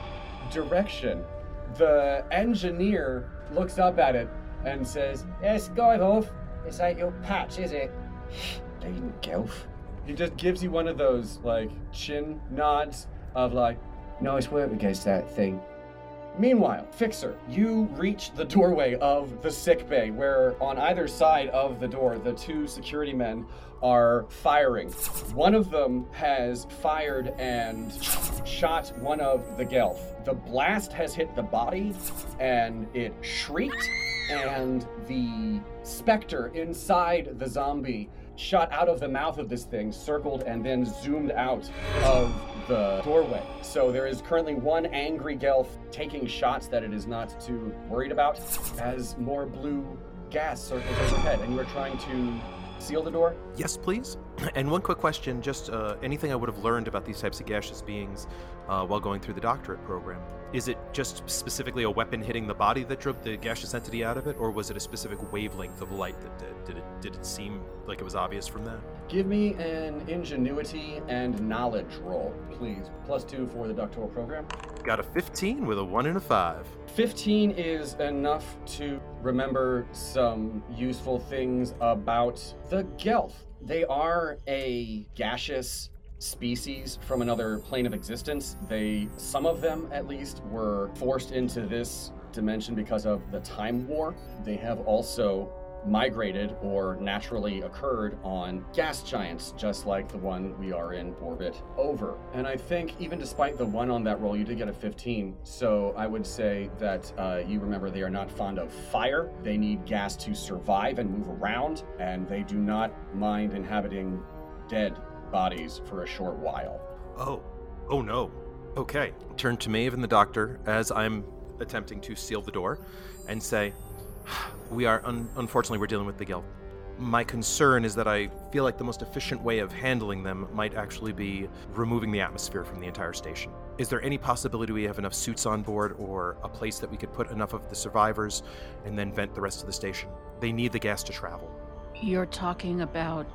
Speaker 1: direction. The engineer looks up at it and says, Yes, Skyhoof, this ain't your patch, is it? [SIGHS] Bleeding Gelth. He just gives you one of those, like, chin nods of, like, nice work against that thing. Meanwhile, Fixer, you reach the doorway of the sick bay where on either side of the door, the two security men are firing. One of them has fired and shot one of the Gelth. The blast has hit the body and it shrieked, and the specter inside the zombie shot out of the mouth of this thing, circled, and then zoomed out of the doorway. So there is currently one angry Gelth taking shots that it is not too worried about as more blue gas circles overhead, and you are trying to seal the door.
Speaker 8: Yes, please. [CLEARS THROAT] And one quick question just uh, anything I would have learned about these types of gaseous beings uh, while going through the doctorate program? Is it just specifically a weapon hitting the body that drove the gaseous entity out of it, or was it a specific wavelength of light that did? Did it, did it seem like it was obvious from that?
Speaker 1: Give me an ingenuity and knowledge roll, please. Plus two for the doctoral program.
Speaker 8: Got a 15 with a 1 and a 5.
Speaker 1: 15 is enough to remember some useful things about the Gelth. They are a gaseous species from another plane of existence. They, some of them at least, were forced into this dimension because of the Time War. They have also migrated or naturally occurred on gas giants, just like the one we are in orbit over. And I think even despite the one on that roll, you did get a 15. So I would say that uh, you remember they are not fond of fire. They need gas to survive and move around, and they do not mind inhabiting dead bodies for a short while.
Speaker 8: Oh, oh no. Okay. Turn to Maeve and the doctor as I'm attempting to seal the door and say, [SIGHS] We are, un- unfortunately, we're dealing with the Gelth. My concern is that I feel like the most efficient way of handling them might actually be removing the atmosphere from the entire station. Is there any possibility we have enough suits on board or a place that we could put enough of the survivors and then vent the rest of the station? They need the gas to travel.
Speaker 4: You're talking about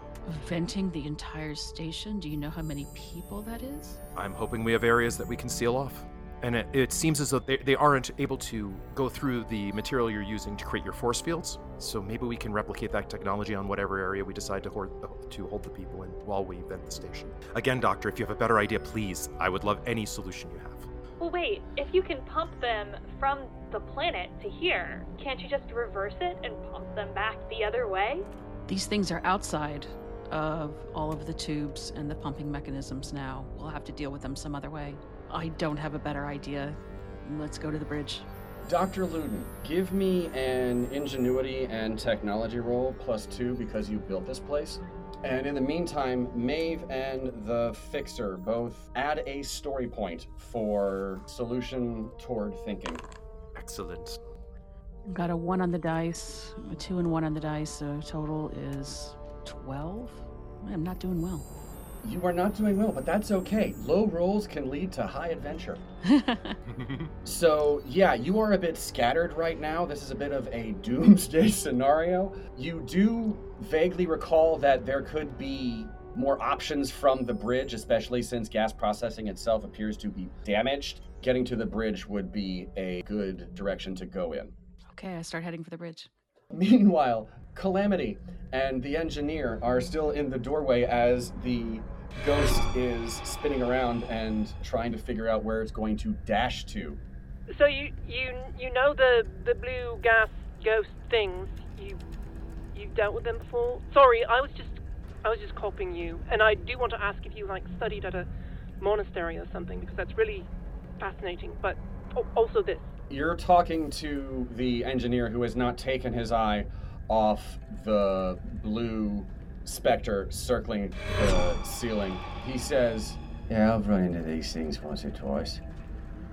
Speaker 4: venting the entire station? Do you know how many people that is?
Speaker 8: I'm hoping we have areas that we can seal off. And it, it seems as though they, they aren't able to go through the material you're using to create your force fields. So maybe we can replicate that technology on whatever area we decide to, hoard, to hold the people in while we vent the station. Again, Doctor, if you have a better idea, please. I would love any solution you have.
Speaker 7: Well, wait, if you can pump them from the planet to here, can't you just reverse it and pump them back the other way?
Speaker 4: These things are outside of all of the tubes and the pumping mechanisms now. We'll have to deal with them some other way. I don't have a better idea. Let's go to the bridge.
Speaker 1: Dr. Luden, give me an ingenuity and technology roll plus two because you built this place. And in the meantime, Maeve and the Fixer both add a story point for solution toward thinking.
Speaker 8: Excellent.
Speaker 4: Got a one on the dice, a two and one on the dice, so total is 12. I'm not doing well.
Speaker 1: You are not doing well, but that's okay. Low rolls can lead to high adventure. [LAUGHS] So, yeah, you are a bit scattered right now. This is a bit of a [LAUGHS] doomsday scenario. You do vaguely recall that there could be more options from the bridge, especially since gas processing itself appears to be damaged. Getting to the bridge would be a good direction to go in.
Speaker 4: okay, I start heading for the bridge. [LAUGHS]
Speaker 1: Meanwhile, Calamity and the engineer are still in the doorway as the ghost is spinning around and trying to figure out where it's going to dash to.
Speaker 2: So you you you know the the blue gas ghost things. You you've dealt with them before. Sorry, I was just I was just copying you, and I do want to ask if you like studied at a monastery or something because that's really fascinating. But oh, also this.
Speaker 1: You're talking to the engineer who has not taken his eye off the blue specter circling the ceiling. He says, Yeah, I've run into these things once or twice.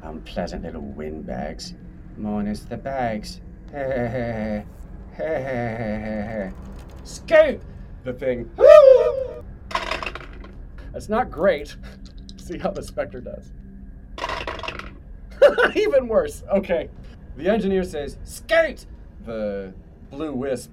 Speaker 1: Unpleasant little windbags. Minus the bags. [LAUGHS] Scoot! The thing. [LAUGHS] That's not great. [LAUGHS] See how the specter does. Even worse. Okay. The engineer says, Skate! The blue wisp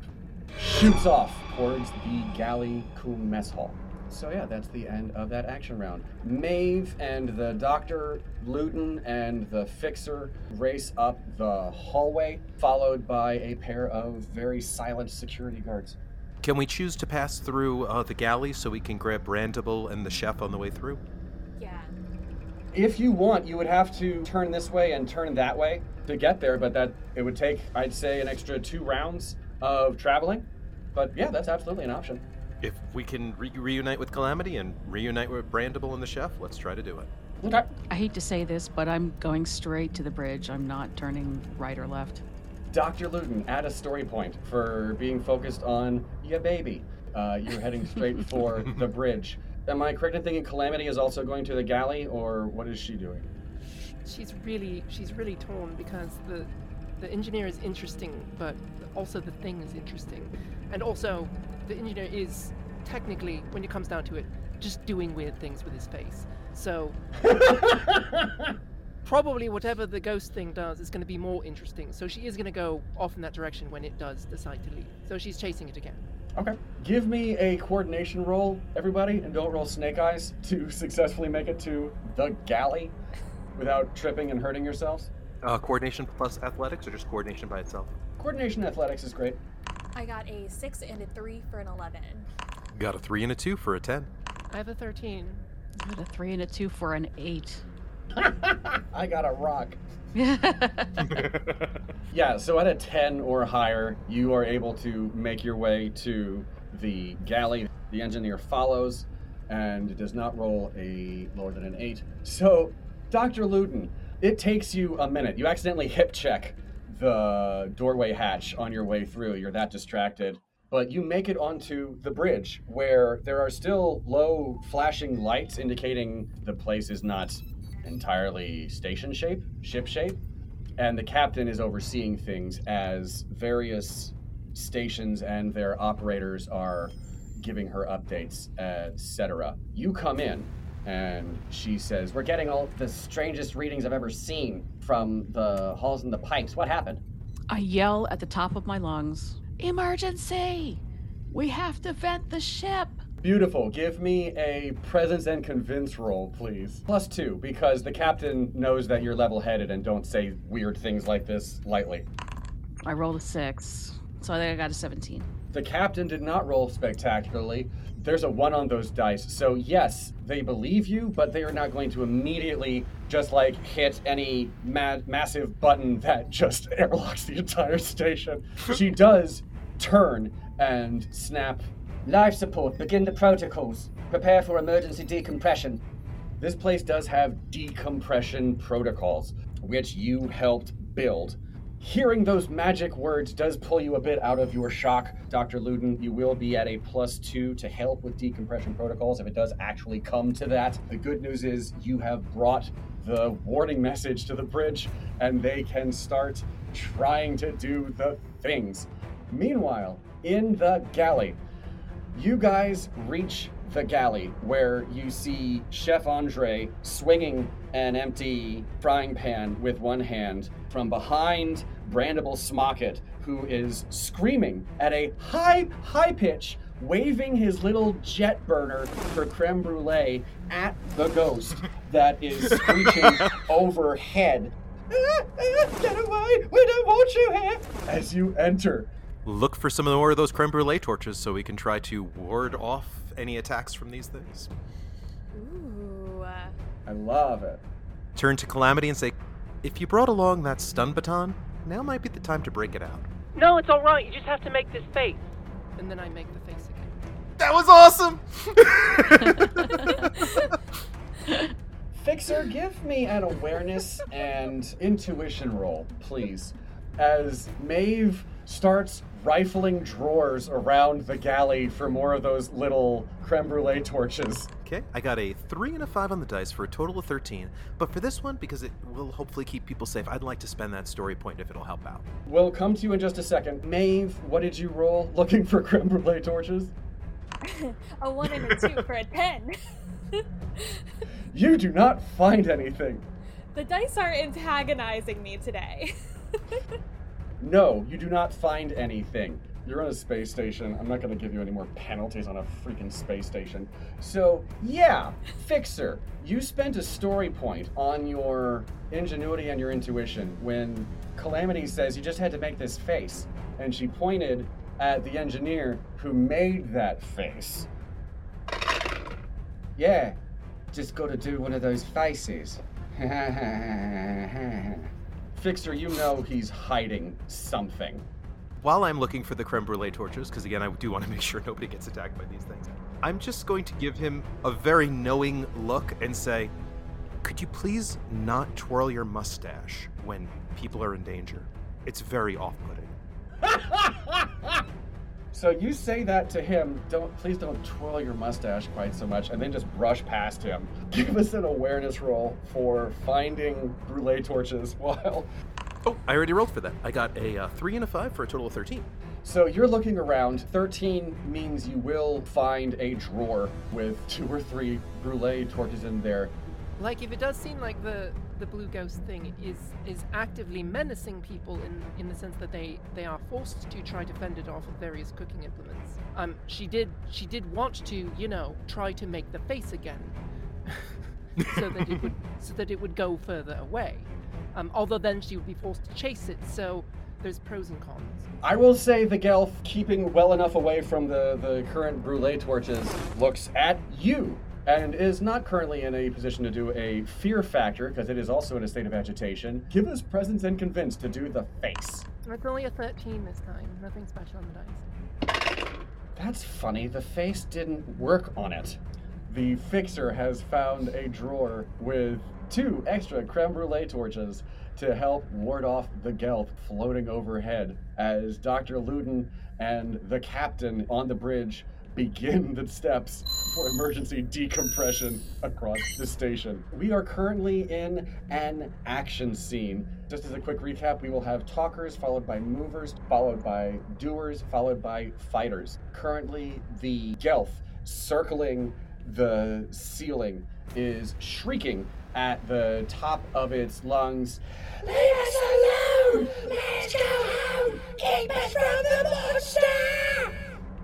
Speaker 1: shoots off towards the galley Coon mess hall. So yeah, that's the end of that action round. Maeve and the Doctor, Luden, and the Fixer race up the hallway, followed by a pair of very silent security guards.
Speaker 8: Can we choose to pass through uh, the galley so we can grab Brandable and the chef on the way through?
Speaker 9: Yeah.
Speaker 1: If you want, you would have to turn this way and turn that way to get there, but that it would take, I'd say, an extra two rounds of traveling. But yeah, that's absolutely an option.
Speaker 8: If we can re- reunite with Calamity and reunite with Brandable and the chef, let's try to do it.
Speaker 1: Okay.
Speaker 4: I hate to say this, but I'm going straight to the bridge. I'm not turning right or left.
Speaker 1: Dr. Luden, add a story point for being focused on your baby. Uh, you're heading straight [LAUGHS] for the bridge. Am I correct in thinking Calamity is also going to the galley, or what is she doing?
Speaker 6: She's really she's really torn because the the engineer is interesting, but also the thing is interesting, and also the engineer is technically, when it comes down to it, just doing weird things with his face. So [LAUGHS] probably whatever the ghost thing does is going to be more interesting. So she is going to go off in that direction when it does decide to leave. So she's chasing it again.
Speaker 1: Okay. Give me a coordination roll, everybody, and don't roll snake eyes to [LAUGHS] successfully make it to the galley without tripping and hurting yourselves.
Speaker 8: Uh, coordination plus athletics, or just coordination by itself?
Speaker 1: Coordination athletics is great.
Speaker 9: I got a six and a three for an eleven.
Speaker 8: Got a three and a two for a ten.
Speaker 6: I have a 13.
Speaker 4: I got a three and a two for an eight. [LAUGHS]
Speaker 1: I got a rock. [LAUGHS] Yeah, so at a 10 or higher, you are able to make your way to the galley. The engineer follows and does not roll a lower than an 8. So, Dr. Luden, it takes you a minute. You accidentally hip check the doorway hatch on your way through. You're that distracted. But you make it onto the bridge where there are still low flashing lights indicating the place is not entirely station shape, ship shape and the captain is overseeing things as various stations and their operators are giving her updates, etc. You come in, and she says, "We're getting all the strangest readings I've ever seen from the halls and the pipes. What happened?"
Speaker 4: I yell at the top of my lungs Emergency! We have to vent the ship!
Speaker 1: Beautiful. Give me a presence and convince roll, please. Plus two, because the captain knows that you're level headed and don't say weird things like this lightly.
Speaker 4: I rolled a six, so I think I got a 17.
Speaker 1: The captain did not roll spectacularly. There's a one on those dice. So, yes, they believe you, but they are not going to immediately just like hit any ma- massive button that [LAUGHS] just airlocks the entire [LAUGHS] station. she does turn and snap
Speaker 10: Life support, begin the protocols. Prepare for emergency decompression.
Speaker 1: This place does have decompression protocols, which you helped build. Hearing those magic words does pull you a bit out of your shock, Dr. Luden. You will be at a plus two to help with decompression protocols if it does actually come to that. The good news is you have brought the warning message to the bridge, and they can start trying to do the things. Meanwhile, in the galley, you guys reach the galley where you see Chef Andre swinging an empty frying pan with one hand from behind Brandable Smocket, who is screaming at a high, high pitch, waving his little jet burner for creme brulee at the ghost that is [LAUGHS] screeching overhead. "Ah, [LAUGHS] ah, Get away! We don't want you here! As you enter,
Speaker 8: Look for some more of those creme brulee torches so we can try to ward off any attacks from these things.
Speaker 9: Ooh. uh,
Speaker 1: I love it.
Speaker 8: Turn to Calamity and say, If you brought along that stun baton, now might be the time to break it out.
Speaker 2: No, it's all right. You just have to make this face.
Speaker 6: And then I make the face again.
Speaker 8: That was awesome! [LAUGHS] [LAUGHS]
Speaker 1: Fixer, give me an awareness and intuition roll, please. As Maeve starts rifling drawers around the galley for more of those little creme brulee torches.
Speaker 8: Okay, I got a 3 and a 5 on the dice for a total of 13. But for this one, because it will hopefully keep people safe, I'd like to spend that story point if it'll help out.
Speaker 1: We'll come to you in just a second. Maeve, what did you roll [LAUGHS] looking for creme brulee torches? [LAUGHS]
Speaker 9: a one and a two for a ten. [LAUGHS]
Speaker 1: You do not find anything.
Speaker 9: the dice are antagonizing me today.
Speaker 1: No, you do not find anything. You're on a space station. I'm not going to give you any more penalties on a freaking space station. So, yeah, Fixer, you spent a story point on your ingenuity and your intuition when Calamity says you just had to make this face. And she pointed at the engineer who made that face. Yeah,
Speaker 10: Just gotta do one of those faces. [LAUGHS]
Speaker 1: Fixer, you know he's hiding something.
Speaker 8: While I'm looking for the creme brulee torches, because again, I do want to make [LAUGHS] sure nobody gets attacked by these things, I'm just going to give him a very knowing look and say, Could you please not twirl your mustache when people are in danger? It's very off putting. [LAUGHS]
Speaker 1: So you say that to him, don't please don't twirl your mustache quite so much, and then just brush past him. Give us an awareness roll for finding brulee torches [LAUGHS] while
Speaker 8: Oh, I already rolled for that. I got a uh, 3 and a 5 for a total of 13.
Speaker 1: So you're looking around. 13 means you will find a drawer with two or three brulee torches in there.
Speaker 6: Like if it does seem like the the blue ghost thing is is actively menacing people in in the sense that they they are forced to try to fend it off with various cooking implements. Um, she did she did want to you know try to make the face again, so that it would so that it would go further away. Um, although then she would be forced to chase it. So there's pros and cons.
Speaker 1: I will say the Gelth, keeping well enough away from the, the current brulee torches, looks at you and is not currently in a position to do a fear factor because it is also in a state of agitation. Give us presence and convince to do the face.
Speaker 6: It's only a 13 this time. Nothing special on the dice.
Speaker 1: That's funny. The face didn't work on it. The fixer has found a drawer with two extra creme brulee torches to help ward off the Gelth floating overhead as Dr. Luden and the captain on the bridge begin the steps for emergency decompression across the station. We are currently in an action scene. Just as a quick recap, we will have talkers followed by movers, followed by doers, followed by fighters. Currently, the Gelth circling the ceiling is shrieking at the top of its lungs.
Speaker 5: Leave us alone! Let's go home! Keep us from the monster!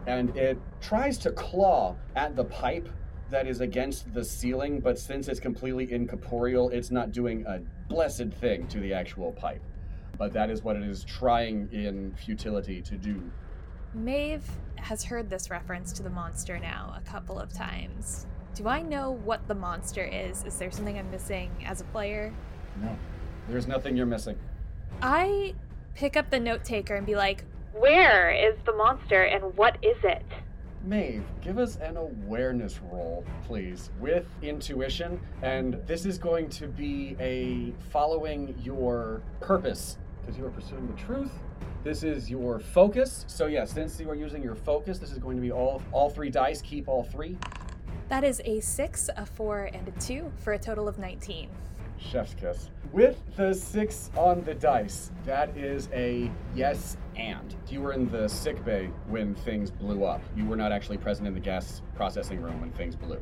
Speaker 1: and it tries to claw at the pipe that is against the ceiling, but since it's completely incorporeal, it's not doing a blessed thing to the actual pipe. But that is what it is trying in futility to do.
Speaker 9: Maeve has heard this reference to the monster now a couple of times. Do I know what the monster is? Is there something I'm missing as a player?
Speaker 1: No, there's nothing you're missing.
Speaker 9: I pick up the note taker and be like,
Speaker 7: Where is the monster and what is it?
Speaker 1: Maeve, give us an awareness roll, please, with intuition. And this is going to be a following your purpose, because you are pursuing the truth. This is your focus. So yes, since you are using your focus, this is going to be all all three dice. Keep all three.
Speaker 9: that is a six, a four, and a two for a total of 19.
Speaker 1: Chef's kiss. With the six on the dice, that is a yes and. You were in the sick bay when things blew up. You were not actually present in the gas processing room when things blew.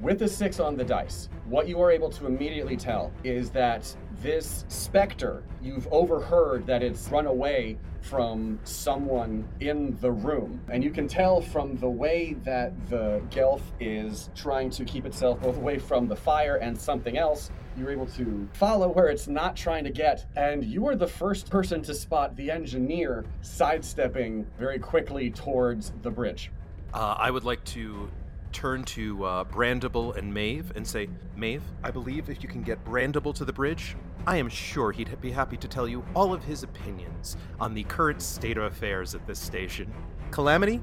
Speaker 1: With the six on the dice, what you are able to immediately tell is that this specter, you've overheard that it's run away from someone in the room. And you can tell from the way that the Gelf is trying to keep itself both away from the fire and something else, you're able to follow where it's not trying to get. And you are the first person to spot the engineer sidestepping very quickly towards the bridge.
Speaker 8: Uh, I would like to turn to uh, Brandable and Maeve and say, Maeve, I believe if you can get Brandable to the bridge, I am sure he'd be happy to tell you all of his opinions on the current state of affairs at this station. Calamity?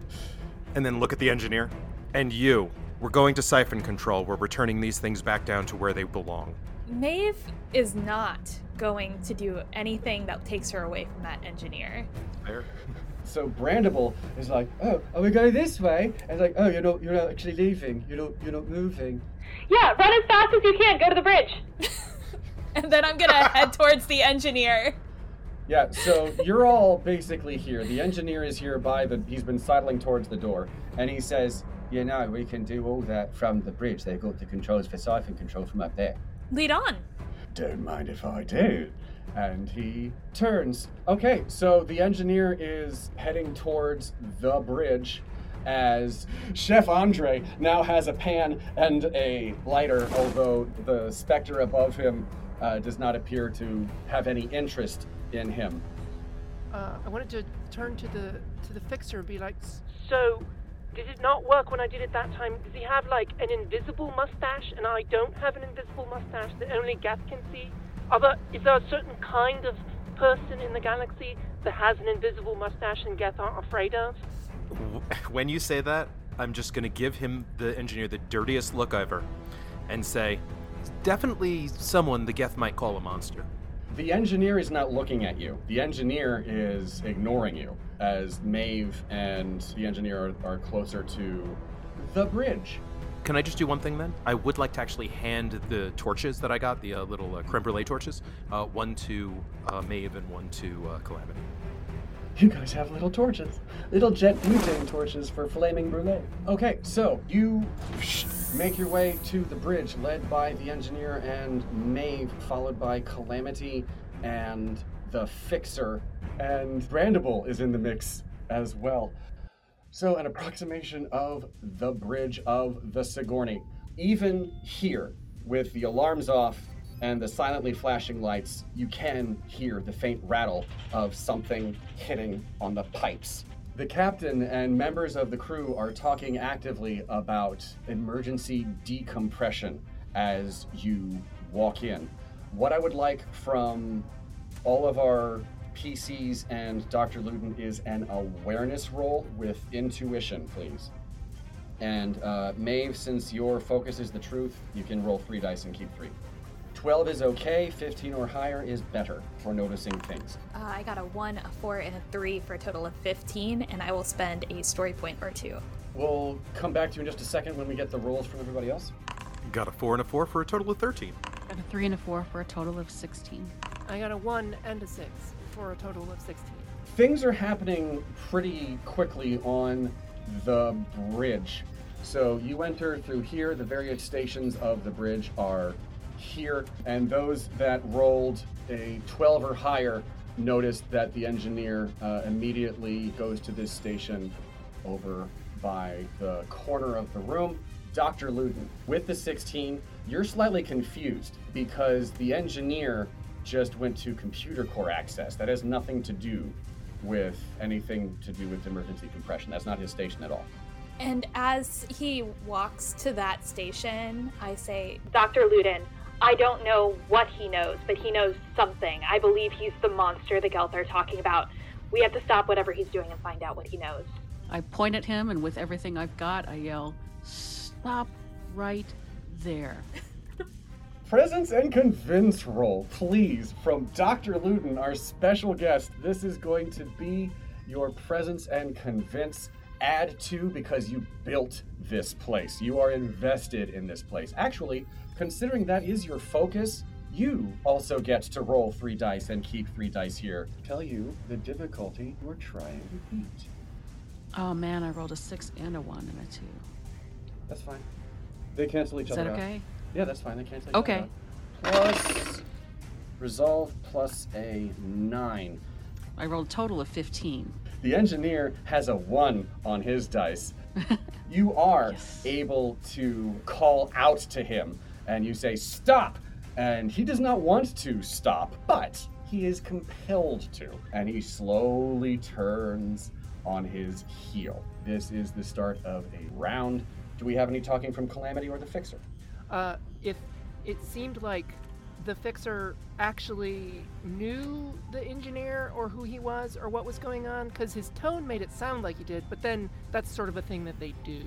Speaker 8: And then look at the engineer. And you. We're going to siphon control. We're returning these things back down to where they belong.
Speaker 9: Maeve is not going to do anything that takes her away from that engineer.
Speaker 8: There. [LAUGHS]
Speaker 1: So Brandable is like, oh, are we going this way? And it's like, oh, you're not, you're not actually leaving. You're not, you're not moving.
Speaker 7: Yeah, run as fast as you can. Go to the bridge. [LAUGHS]
Speaker 9: And then I'm gonna head towards the engineer.
Speaker 1: Yeah. So you're all basically here. The engineer is here by the. He's been sidling towards the door, and he says, you know, we can do all that from the bridge. They've got the controls for siphon control from up there.
Speaker 9: Lead on.
Speaker 1: Don't mind if I do. And he turns. Okay, so the engineer is heading towards the bridge as Chef Andre now has a pan and a lighter, although the specter above him uh, does not appear to have any interest in him.
Speaker 6: Uh, I wanted to turn to the to the fixer and be like,
Speaker 2: So, did it not work when I did it that time? Does he have like an invisible mustache and I don't have an invisible mustache that only Gelth can see? Are there, is there a certain kind of person in the galaxy that has an invisible mustache and Gelth aren't afraid of? [LAUGHS]
Speaker 8: When you say that, I'm just going to give him, the engineer, the dirtiest look ever and say, definitely someone the Gelth might call a monster.
Speaker 1: The engineer is not looking at you. The engineer is ignoring you as Maeve and the engineer are, are closer to the bridge.
Speaker 8: Can I just do one thing then? I would like to actually hand the torches that I got, the uh, little uh, creme brulee torches, uh, one to uh, Maeve and one to uh, Calamity.
Speaker 1: You guys have little torches. Little jet butane torches for flaming brulee. Okay, so you make your way to the bridge led by the engineer and Maeve, followed by Calamity and the Fixer. And Brandable is in the mix as well. So, an approximation of the bridge of the Sigourney. Even here, with the alarms off and the silently flashing lights, you can hear the faint rattle of something hitting on the pipes. The captain and members of the crew are talking actively about emergency decompression as you walk in. What I would like from all of our PCs and Dr. Luden is an awareness roll with intuition, please. And uh, Maeve, since your focus is the truth, you can roll three dice and keep three. 12 is okay, 15 or higher is better for noticing things.
Speaker 9: Uh, I got a 1, a 4, and a 3 for a total of 15, and I will spend a story point or two.
Speaker 1: We'll come back to you in just a second when we get the rolls from everybody else.
Speaker 8: Got a four and a four for a total of 13.
Speaker 4: Got a three and a four for a total of 16.
Speaker 6: I got a 1 and a 6 for a total of 16.
Speaker 1: Things are happening pretty quickly on the bridge. So you enter through here. The various stations of the bridge are here, and those that rolled a 12 or higher noticed that the engineer uh, immediately goes to this station over by the corner of the room. Dr. Luden, with the 16, you're slightly confused because the engineer just went to computer core access. That has nothing to do with anything to do with emergency compression. That's not his station at all.
Speaker 9: And as he walks to that station, I say,
Speaker 7: Dr. Luden, I don't know what he knows, but he knows something. I believe he's the monster the Gelth are talking about. We have to stop whatever he's doing and find out what he knows.
Speaker 4: I point at him, and with everything I've got, I yell, Stop right there. [LAUGHS]
Speaker 1: Presence and convince roll, please, from Dr. Luden, our special guest. This is going to be your presence and convince add to because you built this place. You are invested in this place. Actually, considering that is your focus, you also get to roll three dice and keep three dice here. Tell you the difficulty you're trying to beat.
Speaker 4: Oh man, I rolled a six and a one and a two.
Speaker 1: That's fine. They cancel each other.
Speaker 4: Is
Speaker 1: other
Speaker 4: that
Speaker 1: out. Yeah, that's fine. They cancel each
Speaker 4: Okay.
Speaker 1: out. Plus resolve plus a nine.
Speaker 4: I rolled a total of 15.
Speaker 1: The engineer has a one on his dice. [LAUGHS] you are able to call out to him and you say, Stop! And he does not want to stop, but he is compelled to. And he slowly turns on his heel. This is the start of a round. Do we have any talking from Calamity or the Fixer?
Speaker 6: Uh, if it seemed like the fixer actually knew the engineer or who he was or what was going on, because his tone made it sound like he did, but then that's sort of a thing that they do.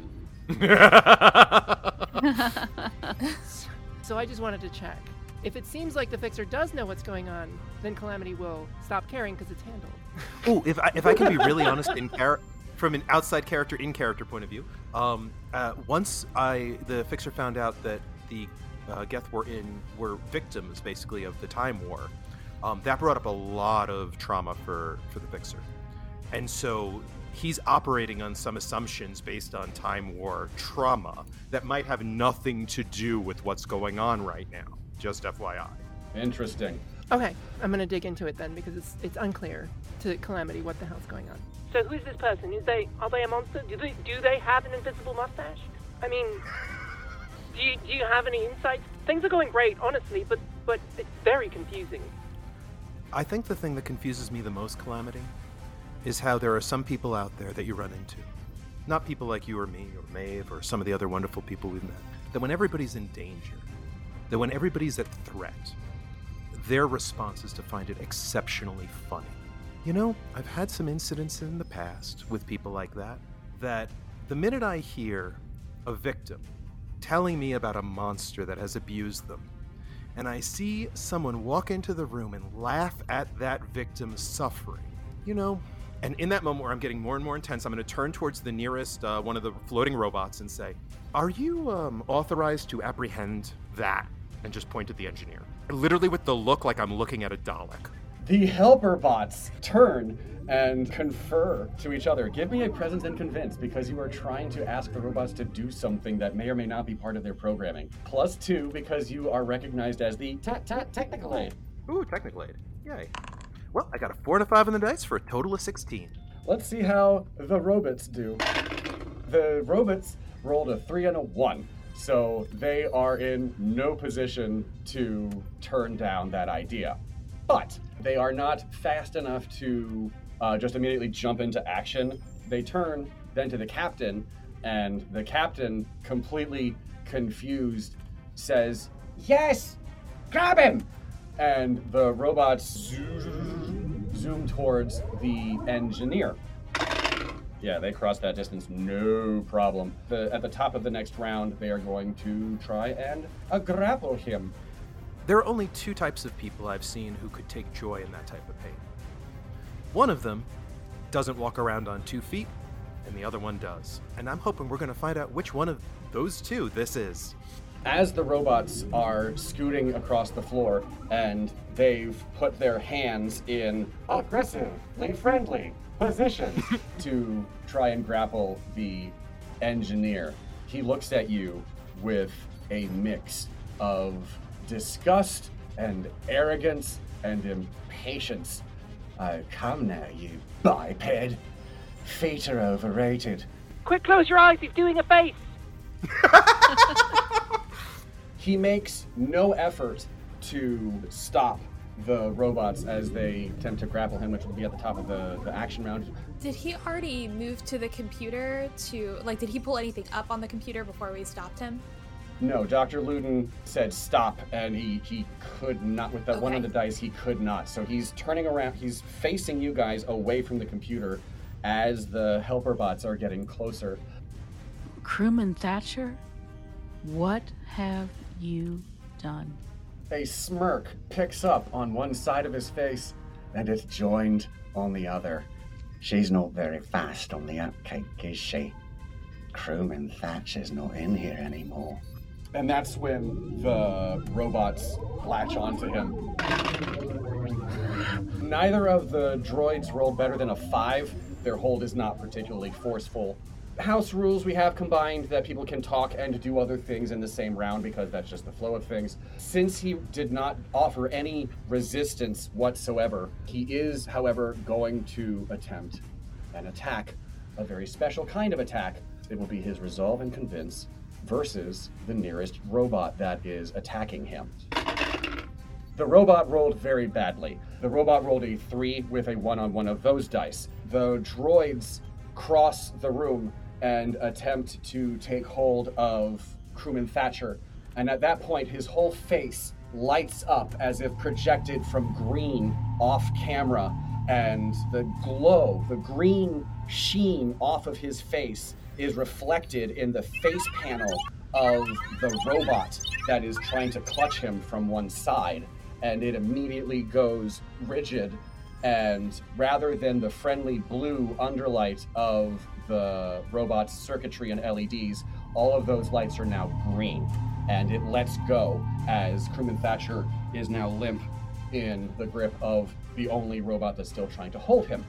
Speaker 6: [LAUGHS] So I just wanted to check. If it seems like the fixer does know what's going on, then Calamity will stop caring because it's handled.
Speaker 8: Oh, if I, if I can be really honest in char- from an outside character in character point of view, um, uh, once I the fixer found out that the uh, Gelth were in were victims basically of the time war, um, that brought up a lot of trauma for for the fixer, and so he's operating on some assumptions based on time war trauma that might have nothing to do with what's going on right now. Just FYI.
Speaker 1: Interesting.
Speaker 6: Okay, I'm gonna dig into it then because it's it's unclear to Calamity what the hell's going on.
Speaker 2: So who's this person? Is they are they a monster? Do they do they have an invisible mustache? I mean, do you do you have any insights? Things are going great, honestly, but but it's very confusing.
Speaker 8: I think the thing that confuses me the most, Calamity, is how there are some people out there that you run into not people like you or me or Maeve or some of the other wonderful people we've met, that when everybody's in danger, that when everybody's at threat, their response is to find it exceptionally funny. You know, I've had some incidents in the past with people like that, that the minute I hear a victim telling me about a monster that has abused them, and I see someone walk into the room and laugh at that victim's suffering, you know, and in that moment where I'm getting more and more intense, I'm going to turn towards the nearest uh, one of the floating robots and say, Are you um, authorized to apprehend that? And just point at the engineer. Literally with the look like I'm looking at a Dalek.
Speaker 1: The helper bots turn and confer to each other. Give me a presence and convince because you are trying to ask the robots to do something that may or may not be part of their programming. Plus two because you are recognized as the ta- ta- technical aid.
Speaker 8: Ooh, technical aid. Yay. Well, I got a four and a five on the dice for a total of 16.
Speaker 1: Let's see how the robots do. The robots rolled a three and a one, so they are in no position to turn down that idea. But they are not fast enough to uh, just immediately jump into action. They turn then to the captain, and the captain, completely confused, says, Yes! Grab him! And the robots zoom, towards the engineer. Yeah, they cross that distance, no problem. The, at the top of the next round, they are going to try and uh, grapple him.
Speaker 8: There are only two types of people I've seen who could take joy in that type of pain. One of them doesn't walk around on two feet, and the other one does. And I'm hoping we're going to find out which one of those two this is.
Speaker 1: As the robots are scooting across the floor and they've put their hands in aggressively friendly positions [LAUGHS] to try and grapple the engineer, he looks at you with a mix of disgust and arrogance and impatience. Oh, come now, you biped. Feet are overrated.
Speaker 2: Quick, close your eyes. He's doing a face. [LAUGHS]
Speaker 1: He makes no effort to stop the robots as they attempt to grapple him, which will be at the top of the, the action round.
Speaker 9: Did he already move to the computer to like? Did he pull anything up on the computer before we stopped him?
Speaker 1: No, Dr. Luden said stop, and he, he could not, with that one on the dice, he could not. So he's turning around, he's facing you guys away from the computer as the helper bots are getting closer.
Speaker 4: Crewman Thatcher, what have you done?
Speaker 1: A smirk picks up on one side of his face, and it's joined on the other.
Speaker 10: She's not very fast on the uptake, is she? Crewman Thatcher's not in here anymore.
Speaker 1: And that's when the robots latch onto him. Neither of the droids roll better than a five. Their hold is not particularly forceful. House rules we have combined that people can talk and do other things in the same round because that's just the flow of things. Since he did not offer any resistance whatsoever, he is, however, going to attempt an attack, a very special kind of attack. It will be his resolve and convince versus the nearest robot that is attacking him. The robot rolled very badly. The robot rolled a three with a one on one of those dice. The droids cross the room and attempt to take hold of crewman Thatcher. And at that point, his whole face lights up as if projected from green off camera. And the glow, the green sheen off of his face is reflected in the face panel of the robot that is trying to clutch him from one side. And it immediately goes rigid. And rather than the friendly blue underlight of the robot's circuitry and LEDs, all of those lights are now green. And it lets go as crewman Thatcher is now limp in the grip of the only robot that's still trying to hold him.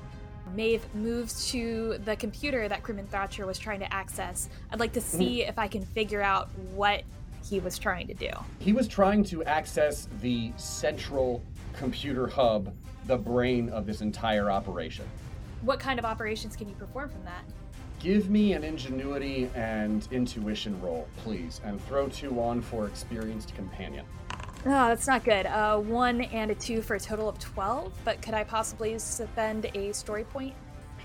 Speaker 9: Maeve moves to the computer that Crewman Thatcher was trying to access. I'd like to mhm. see if I can figure out what he was trying to do.
Speaker 1: He was trying to access the central computer hub, the brain of this entire operation.
Speaker 9: What kind of operations can you perform from that?
Speaker 1: Give me an ingenuity and intuition roll, please, and throw two on for experienced companion.
Speaker 9: Oh, that's not good. Uh, one and a two for a total of 12, but could I possibly spend a story point?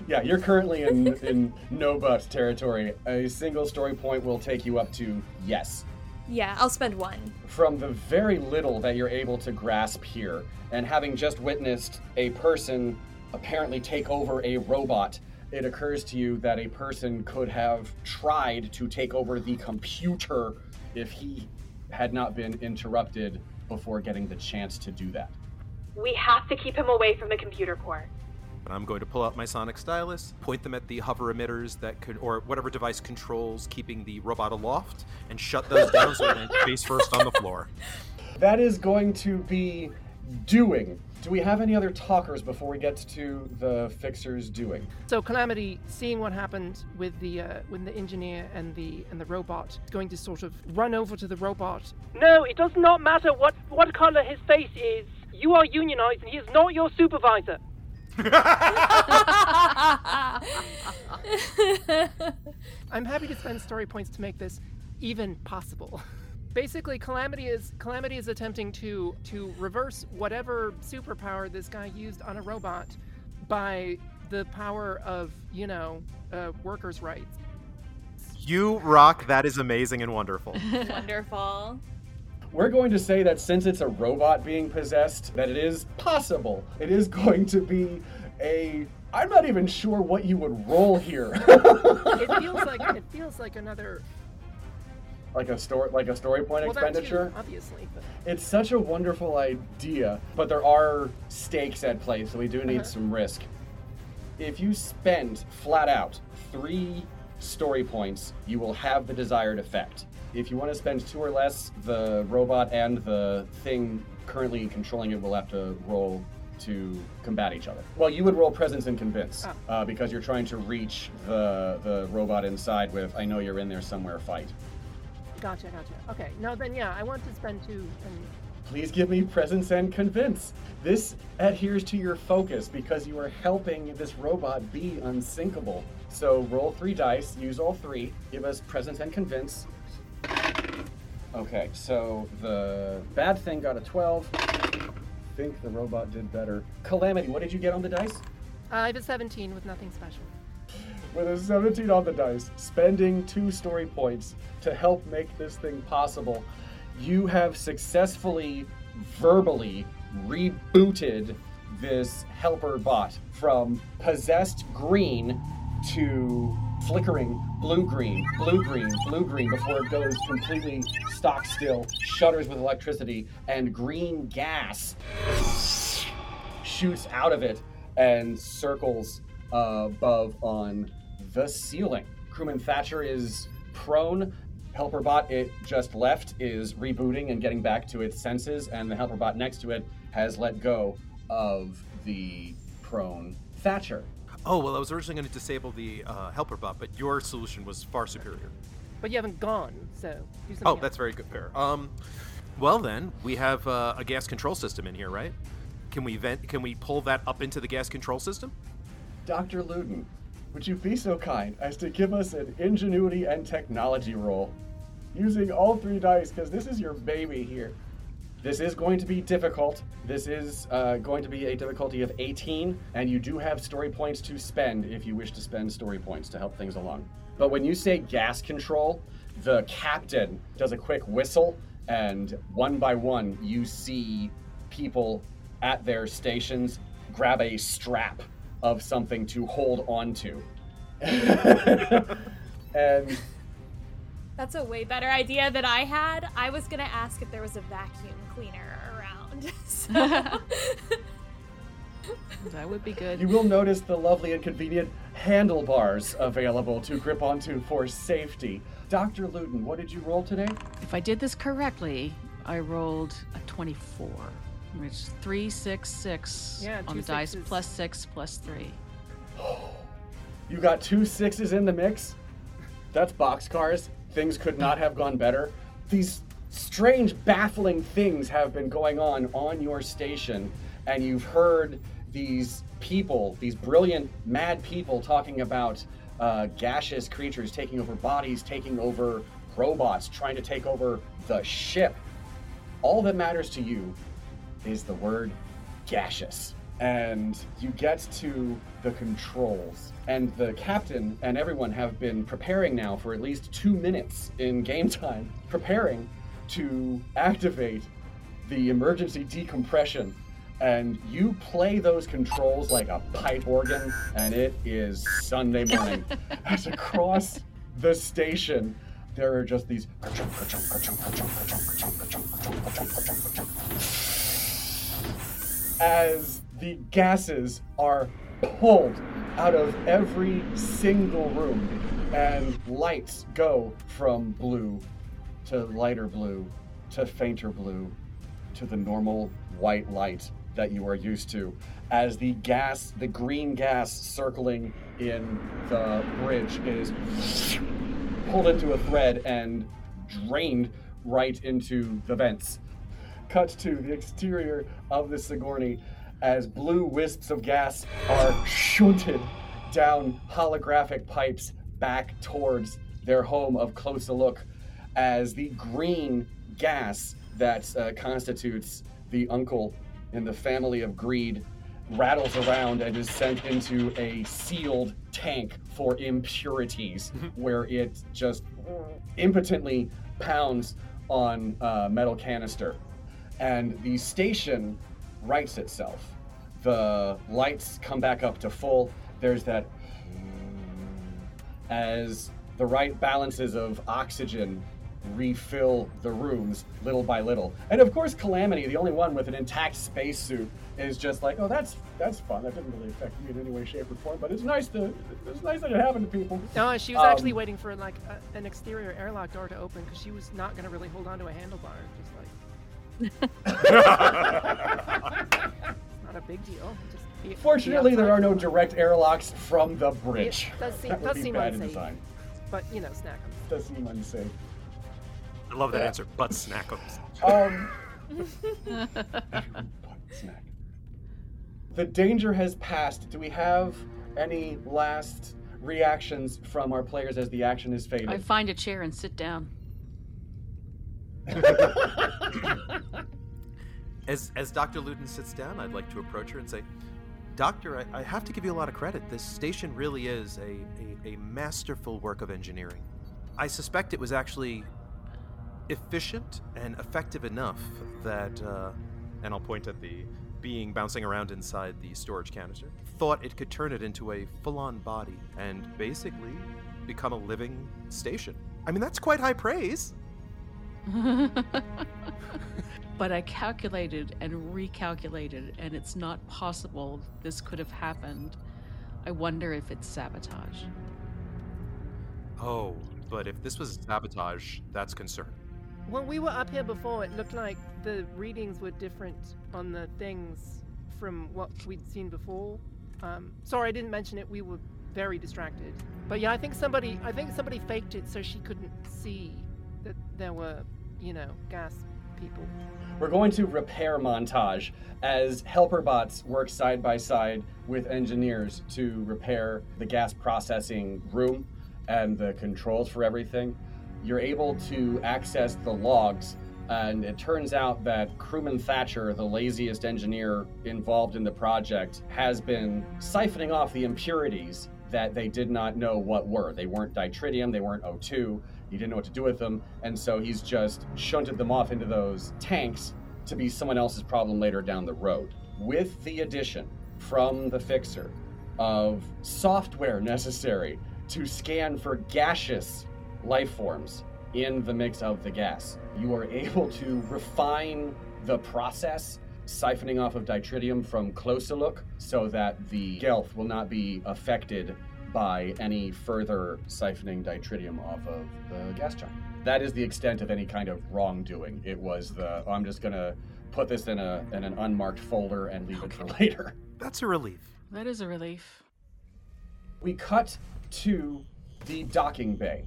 Speaker 1: Yeah, you're currently in in [LAUGHS] no but territory. A single story point will take you up to yes.
Speaker 9: Yeah, I'll spend one.
Speaker 1: From the very little that you're able to grasp here, and having just witnessed a person apparently take over a robot, it occurs to you that a person could have tried to take over the computer if he had not been interrupted before getting the chance to do that.
Speaker 7: We have to keep him away from the computer core.
Speaker 8: And I'm going to pull out my sonic stylus, point them at the hover emitters that could, or whatever device controls keeping the robot aloft, and shut those down so it lands [LAUGHS] face first on the floor.
Speaker 1: That is going to be doing. Do we have any other talkers before we get to the fixers doing?
Speaker 6: So Calamity, seeing what happened with the uh, with the engineer and the and the robot, is going to sort of run over to the robot.
Speaker 2: No, it does not matter what what color his face is. You are unionized, and he is not your supervisor. [LAUGHS]
Speaker 6: I'm happy to spend story points to make this even possible. [LAUGHS] Basically, Calamity is Calamity is attempting to to reverse whatever superpower this guy used on a robot by the power of you know uh, workers' rights.
Speaker 8: You rock. That is amazing and wonderful. [LAUGHS]
Speaker 9: Wonderful.
Speaker 1: We're going to say that since it's a robot being possessed, that it is possible. It is going to be a. I'm not even sure what you would roll here. [LAUGHS]
Speaker 6: It feels like it feels like another
Speaker 1: like a story, like a story point
Speaker 6: well, that too,
Speaker 1: expenditure.
Speaker 6: obviously. But
Speaker 1: It's such a wonderful idea, but there are stakes at play, so we do need
Speaker 6: Uh-huh.
Speaker 1: some risk. If you spend flat out three story points, you will have the desired effect. If you want to spend two or less, the robot and the thing currently controlling it will have to roll to combat each other. Well, you would roll presence and convince
Speaker 6: Oh.
Speaker 1: uh, because you're trying to reach the the robot inside with "I know you're in there somewhere." Fight.
Speaker 6: Gotcha, gotcha. Okay, no, then yeah, I want to spend two and
Speaker 1: Please give me presence and convince. This adheres to your focus because you are helping this robot be unsinkable. So roll three dice, use all three, give us presence and convince. Okay, so the bad thing got a 12. I think the robot did better. Calamity, what did you get on the dice?
Speaker 6: I have a 17 with nothing special.
Speaker 1: With a 17 on the dice, spending two story points to help make this thing possible, you have successfully verbally rebooted this helper bot from possessed green to flickering blue green, blue green, blue green before it goes completely stock still, shudders with electricity, and green gas shoots out of it and circles above on the ceiling. Crewman Thatcher is prone. Helper bot it just left is rebooting and getting back to its senses, and the helper bot next to it has let go of the prone Thatcher.
Speaker 8: Oh well, I was originally going to disable the uh, helper bot, but your solution was far superior.
Speaker 6: But you haven't gone, so
Speaker 8: Oh,
Speaker 6: else.
Speaker 8: that's very good, fair. Um, well then, we have uh, a gas control system in here, right? Can we vent? Can we pull that up into the gas control system?
Speaker 1: Dr. Luden, would you be so kind as to give us an ingenuity and technology roll? Using all three dice, because this is your baby here. This is going to be difficult. This is uh, going to be a difficulty of 18, and you do have story points to spend if you wish to spend story points to help things along. But when you say gas control, the captain does a quick whistle, and one by one, you see people at their stations grab a strap of something to hold on to. [LAUGHS] and
Speaker 9: That's a way better idea than I had. I was gonna ask if there was a vacuum cleaner around. [LAUGHS] So [LAUGHS]
Speaker 4: That would be good.
Speaker 1: you will notice the lovely and convenient handlebars available to grip onto for safety. Dr. Luden, what did you roll today?
Speaker 4: If I did this correctly, I rolled a 24, which is 3, 6, 6
Speaker 6: Yeah,
Speaker 4: on
Speaker 6: two
Speaker 4: the dice,
Speaker 6: sixes.
Speaker 4: plus 6, plus 3. [GASPS]
Speaker 1: You got two sixes in the mix? That's boxcars. Things could not have gone better. These strange, baffling things have been going on on your station, and you've heard these people, these brilliant, mad people, talking about uh, gaseous creatures taking over bodies, taking over robots, trying to take over the ship. All that matters to you is the word gaseous. and you get to the controls. And the captain and everyone have been preparing now for at least two minutes in game time, preparing to activate the emergency decompression. And you play those controls like a pipe organ, and it is Sunday morning. As across the station, there are just these as the gases are pulled out of every single room and lights go from blue to lighter blue to fainter blue to the normal white light that you are used to as the gas the green gas circling in the bridge is pulled into a thread and drained right into the vents cut to the exterior of the Sigourney as blue wisps of gas are shunted down holographic pipes back towards their home of close a look as the green gas that uh, constitutes the uncle in the family of greed rattles around and is sent into a sealed tank for impurities [LAUGHS] where it just impotently pounds on a metal canister and the station rights itself. The lights come back up to full. There's that as the right balances of oxygen refill the rooms little by little. And of course, Calamity, the only one with an intact spacesuit, is just like, oh, that's that's fun. That didn't really affect me in any way, shape, or form. But it's nice to it's nice that it happened to people.
Speaker 6: No, she was
Speaker 1: Um,
Speaker 6: actually waiting for like a, an exterior airlock door to open because she was not going to really hold on to a handlebar. Just like. It's not a big deal. Just be, be
Speaker 1: Fortunately, there are no direct airlocks from the bridge.
Speaker 6: It does seem,
Speaker 1: that would
Speaker 6: does
Speaker 1: be
Speaker 6: seem
Speaker 1: bad
Speaker 6: unsafe.
Speaker 1: design.
Speaker 6: But you know, Snackums.
Speaker 1: Does seem unsafe.
Speaker 8: I love that
Speaker 1: Yeah.
Speaker 8: answer. But snackums.
Speaker 1: Um, snack. [LAUGHS] The danger has passed. Do we have any last reactions from our players as the action is fading?
Speaker 4: I find a chair and sit down. [LAUGHS]
Speaker 8: As as Dr. Luden sits down, I'd like to approach her and say, Doctor, I, I have to give you a lot of credit. This station really is a, a, a masterful work of engineering. I suspect it was actually efficient and effective enough that, uh, and I'll point at the being bouncing around inside the storage canister, thought it could turn it into a full on body and basically become a living station. I mean, that's quite high praise. [LAUGHS]
Speaker 4: but I calculated and recalculated, and it's not possible this could have happened. I wonder if it's sabotage.
Speaker 8: Oh, but if this was sabotage, that's concerning.
Speaker 6: When we were up here before, it looked like the readings were different on the things from what we'd seen before. Um, sorry, I didn't mention it. We were very distracted. But yeah, I think somebody, I think somebody faked it so she couldn't see that there were, you know, gas people.
Speaker 1: We're going to repair montage as helper bots work side by side with engineers to repair the gas processing room and the controls for everything. You're able to access the logs, and it turns out that crewman Thatcher, the laziest engineer involved in the project, has been siphoning off the impurities that they did not know what were. They weren't ditritium, they weren't O2, he didn't know what to do with them, and so he's just shunted them off into those tanks to be someone else's problem later down the road. With the addition from the fixer of software necessary to scan for gaseous life forms in the mix of the gas, you are able to refine the process siphoning off of ditritium from close a look so that the Gelth will not be affected by any further siphoning ditritium off of the gas giant. That is the extent of any kind of wrongdoing. It was the oh, I'm just gonna put this in a in an unmarked folder and leave it for later.
Speaker 8: That's a relief.
Speaker 4: That is a relief.
Speaker 1: We cut to the docking bay.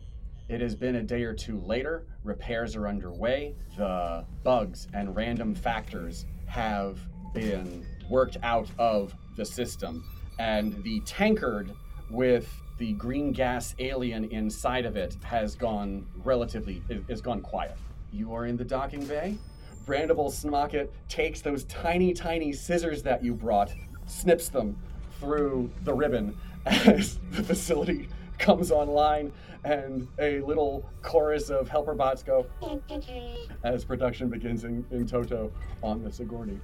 Speaker 1: It has been a day or two later. Repairs are underway. The bugs and random factors have been worked out of the system. And the tankard with the green gas alien inside of it has gone relatively, has gone quiet. You are in the docking bay. Brandable Smocket takes those tiny, tiny scissors that you brought, snips them through the ribbon [LAUGHS] as the facility comes online and a little chorus of helper bots go [LAUGHS] as production begins in, in Toto on the Sigourney.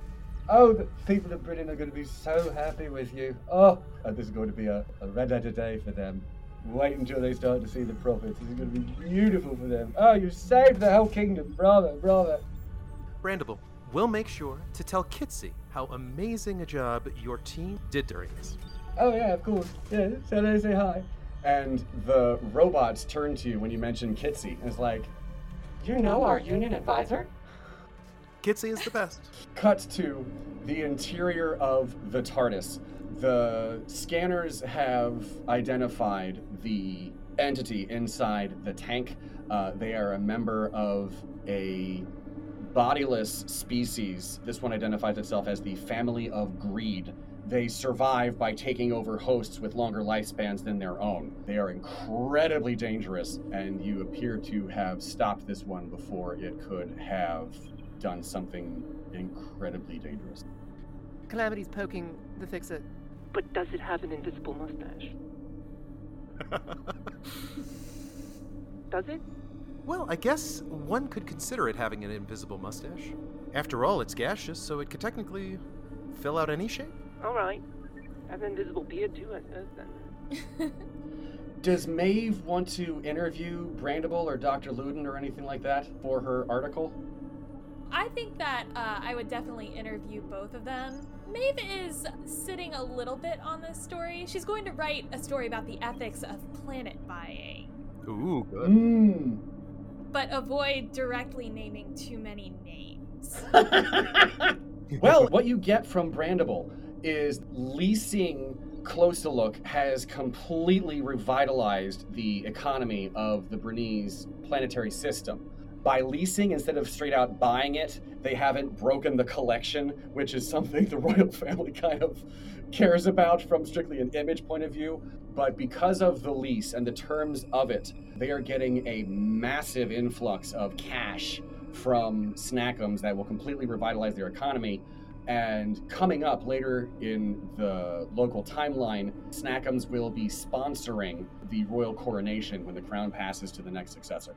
Speaker 1: Oh, the people of Britain are going to be so happy with you. Oh, uh, this is going to be a, a red letter day for them. Wait until they start to see the profits. This is going to be beautiful for them. Oh, you saved the whole kingdom. Bravo, bravo.
Speaker 8: Brandable, we'll make sure to tell Kitsy how amazing a job your team did during this.
Speaker 1: Oh, yeah, of course. Yeah, so they say hi. And the robots turn to you when you mention Kitsy. And it's like,
Speaker 5: You know our union advisor?
Speaker 8: Kitsy is the best.
Speaker 1: cut to the interior of the TARDIS. The scanners have identified the entity inside the tank. Uh, they are a member of a bodiless species. This one identifies itself as the family of greed. They survive by taking over hosts with longer lifespans than their own. They are incredibly dangerous, and you appear to have stopped this one before it could have done something incredibly dangerous.
Speaker 6: Calamity's poking the fix-it.
Speaker 2: But does it have an invisible mustache? [LAUGHS] Does it?
Speaker 8: Well, I guess one could consider it having an invisible mustache. After all, it's gaseous, so it could technically fill out any shape.
Speaker 2: All right. Have an invisible beard too, I suppose. Then. [LAUGHS]
Speaker 1: Does Maeve want to interview Brandable or Dr. Luden or anything like that for her article?
Speaker 9: I think that uh, I would definitely interview both of them. Maeve is sitting a little bit on this story. She's going to write a story about the ethics of planet buying,
Speaker 8: Ooh, good.
Speaker 1: Mmm.
Speaker 9: but avoid directly naming too many names. [LAUGHS] [LAUGHS]
Speaker 1: Well, what you get from Brandable is leasing Close to Look has completely revitalized the economy of the Bernese planetary system. By leasing instead of straight out buying it, they haven't broken the collection, which is something [LAUGHS] the royal family kind of cares about from strictly an image point of view. But because of the lease and the terms of it, they are getting a massive influx of cash from Snackums that will completely revitalize their economy. And coming up later in the local timeline, Snackums will be sponsoring the royal coronation when the crown passes to the next successor.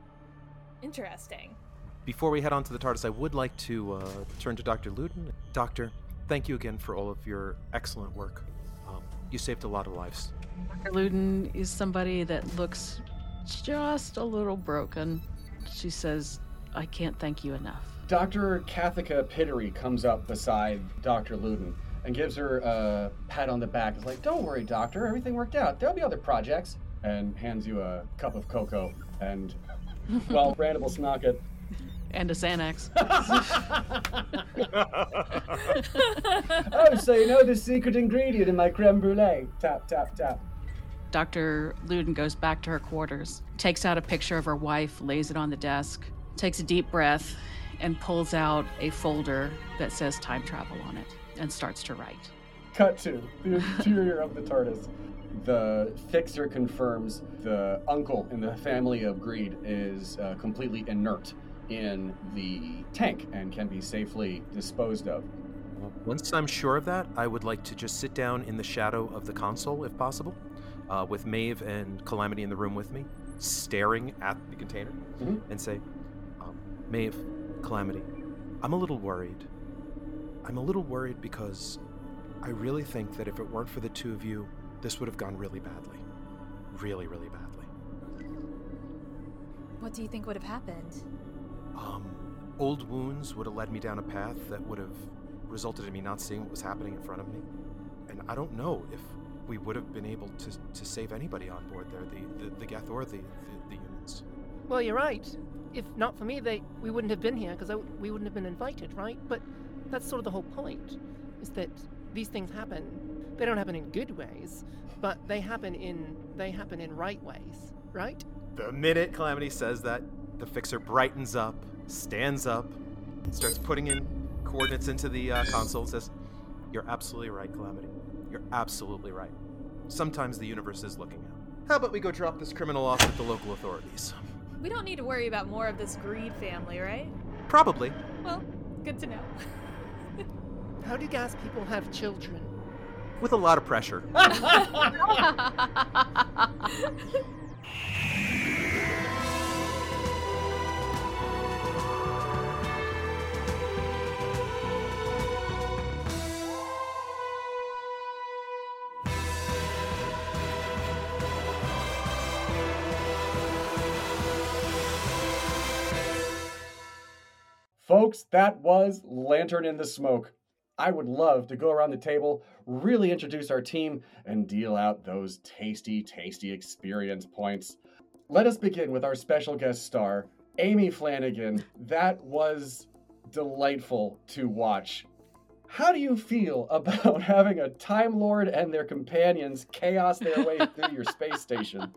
Speaker 9: Interesting.
Speaker 8: Before we head on to the TARDIS, I would like to uh, turn to Dr. Luden. Doctor, thank you again for all of your excellent work. Um, you saved a lot of lives.
Speaker 4: Dr. Luden is somebody that looks just a little broken. She says, I can't thank you enough.
Speaker 1: Dr. Kathika Pittery comes up beside Dr. Luden and gives her a pat on the back. It's like, don't worry, doctor, everything worked out. There'll be other projects. And hands you a cup of cocoa. And, [LAUGHS] well, Brandable Snocket.
Speaker 4: And a Xanax.
Speaker 1: oh, so you know the secret ingredient in my creme brulee. Tap, tap, tap.
Speaker 4: Dr. Luden goes back to her quarters, takes out a picture of her wife, lays it on the desk, takes a deep breath, and pulls out a folder that says time travel on it and starts to write.
Speaker 1: Cut to the interior of the TARDIS. The fixer confirms the uncle in the family of greed is uh, completely inert in the tank and can be safely disposed of.
Speaker 8: Once I'm sure of that, I would like to just sit down in the shadow of the console, if possible, uh, with Maeve and Calamity in the room with me, staring at the container,
Speaker 1: Mhm.
Speaker 8: and say, um, Maeve, Calamity, I'm a little worried. I'm a little worried because I really think that if it weren't for the two of you, this would have gone really badly. Really, really badly.
Speaker 9: What do you think would have happened?
Speaker 8: Um, old wounds would have led me down a path that would have resulted in me not seeing what was happening in front of me. And I don't know if we would have been able to, to save anybody on board there, the, the, the Gelth or the, the, the humans.
Speaker 6: Well, you're right. If not for me, they we wouldn't have been here because we wouldn't have been invited, right? But that's sort of the whole point, is that these things happen. They don't happen in good ways, but they happen in they happen in right ways, right?
Speaker 8: The minute Calamity says that, the fixer brightens up, stands up, starts putting in coordinates into the uh, console, and says, You're absolutely right, Calamity. You're absolutely right. Sometimes the universe is looking out. How about we go drop this criminal off with the local authorities?
Speaker 9: We don't need to worry about more of this greed family, right?
Speaker 8: Probably.
Speaker 9: Well, good to know. [LAUGHS]
Speaker 6: How do gas people have children?
Speaker 8: With a lot of pressure. [LAUGHS]
Speaker 1: Folks, that was Lantern in the Smoke. I would love to go around the table, really introduce our team, and deal out those tasty, tasty experience points. Let us begin with our special guest star, Amy Flanagan. That was delightful to watch. How do you feel [LAUGHS] about having a Time Lord and their companions chaos their way [LAUGHS] through your space station?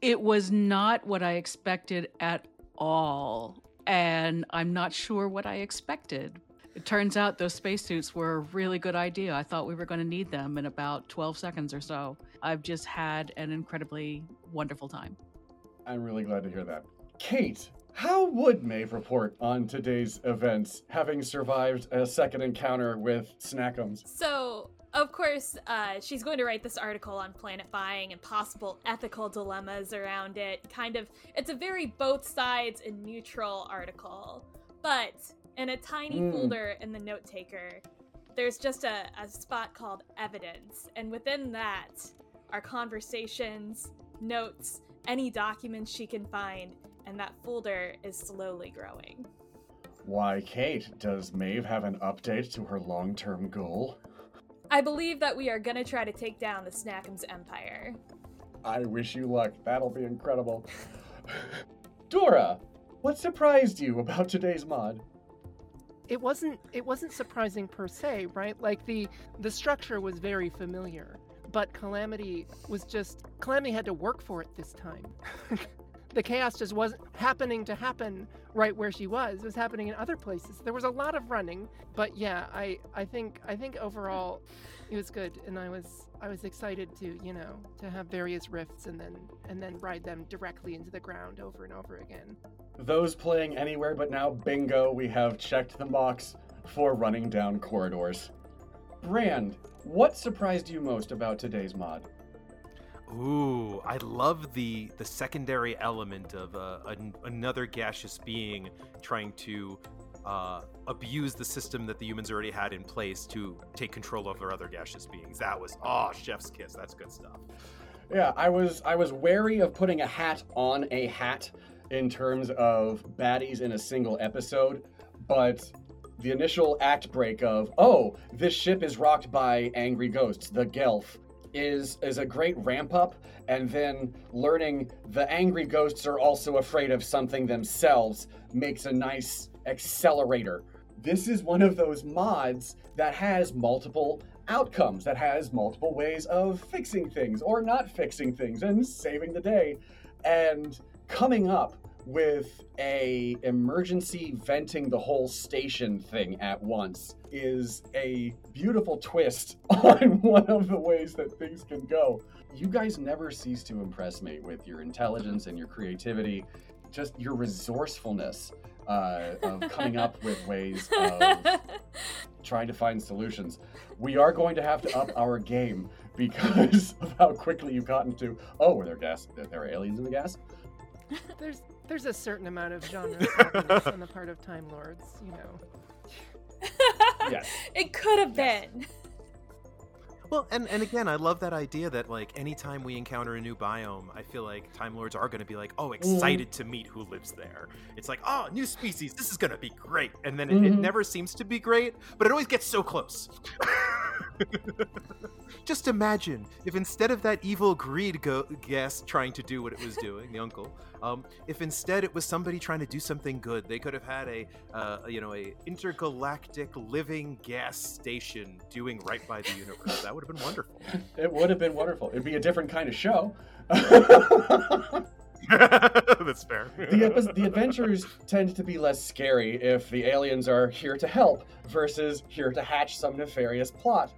Speaker 4: It was not what I expected at all. And I'm not sure what I expected. It turns out those spacesuits were a really good idea. I thought we were going to need them in about 12 seconds or so. I've just had an incredibly wonderful time.
Speaker 1: I'm really glad to hear that. Cate, how would Maeve report on today's events, having survived a second encounter with Snackums?
Speaker 9: So, of course, uh, she's going to write this article on planet buying and possible ethical dilemmas around it. Kind of, it's a very both sides and neutral article. But in a tiny
Speaker 1: Mm.
Speaker 9: folder in the note taker, there's just a, a spot called evidence. And within that are conversations, notes, any documents she can find. And that folder is slowly growing.
Speaker 1: Why, Cate, does Maeve have an update to her long term goal?
Speaker 9: I believe that we are gonna try to take down the Snackums Empire.
Speaker 1: I wish you luck. That'll be incredible. [LAUGHS] Dora, what surprised you about today's mod?
Speaker 6: It wasn't it wasn't surprising per se, right? Like the the structure was very familiar, but Calamity was just Calamity had to work for it this time. [LAUGHS] the chaos just wasn't happening to happen right where she was. It was happening in other places. There was a lot of running, but yeah, I I think I think overall it was good and I was I was excited to, you know, to have various rifts and then and then ride them directly into the ground over and over again.
Speaker 1: Those playing anywhere but now, bingo, we have checked the box for running down corridors. Brand, what surprised you most about today's mod?
Speaker 8: Ooh, I love the the secondary element of uh, an, another gaseous being trying to uh, abuse the system that the humans already had in place to take control over other gaseous beings. That was oh, chef's kiss. That's good stuff.
Speaker 1: Yeah, I was I was wary of putting a hat on a hat in terms of baddies in a single episode, but the initial act break of oh this ship is rocked by angry ghosts, the Gelth, is is a great ramp up, and then learning the angry ghosts are also afraid of something themselves makes a nice accelerator. This is one of those mods that has multiple outcomes that has multiple ways of fixing things or not fixing things and saving the day and coming up with a emergency venting the whole station thing at once is a beautiful twist [LAUGHS] on one of the ways that things can go you guys never cease to impress me with your intelligence and your creativity just your resourcefulness uh, of coming up [LAUGHS] with ways of trying to find solutions. We are going to have to up our game because [LAUGHS] of how quickly you've gotten to. Oh, were there gas? There are aliens in the gas.
Speaker 6: There's there's a certain amount of genre on the part of Time Lords, you know. [LAUGHS]
Speaker 1: Yes.
Speaker 9: It could have been.
Speaker 8: Well, and, and again, I love that idea that like anytime we encounter a new biome, I feel like Time Lords are going to be like, oh, excited to meet who lives there. It's like, oh, new species, this is going to be great, and then it, it
Speaker 1: Mhm.
Speaker 8: never seems to be great, but it always gets so close. [LAUGHS] Just imagine if instead of that evil greed go- guest trying to do what it was doing, the uncle, um, if instead it was somebody trying to do something good, they could have had a, uh, you know, a intergalactic living gas station doing right by the universe. That would have been wonderful. [LAUGHS]
Speaker 1: It would have been wonderful. It'd be a different kind of show. [LAUGHS] [LAUGHS]
Speaker 8: That's fair.
Speaker 1: the, epi- the adventures tend to be less scary if the aliens are here to help versus here to hatch some nefarious plot.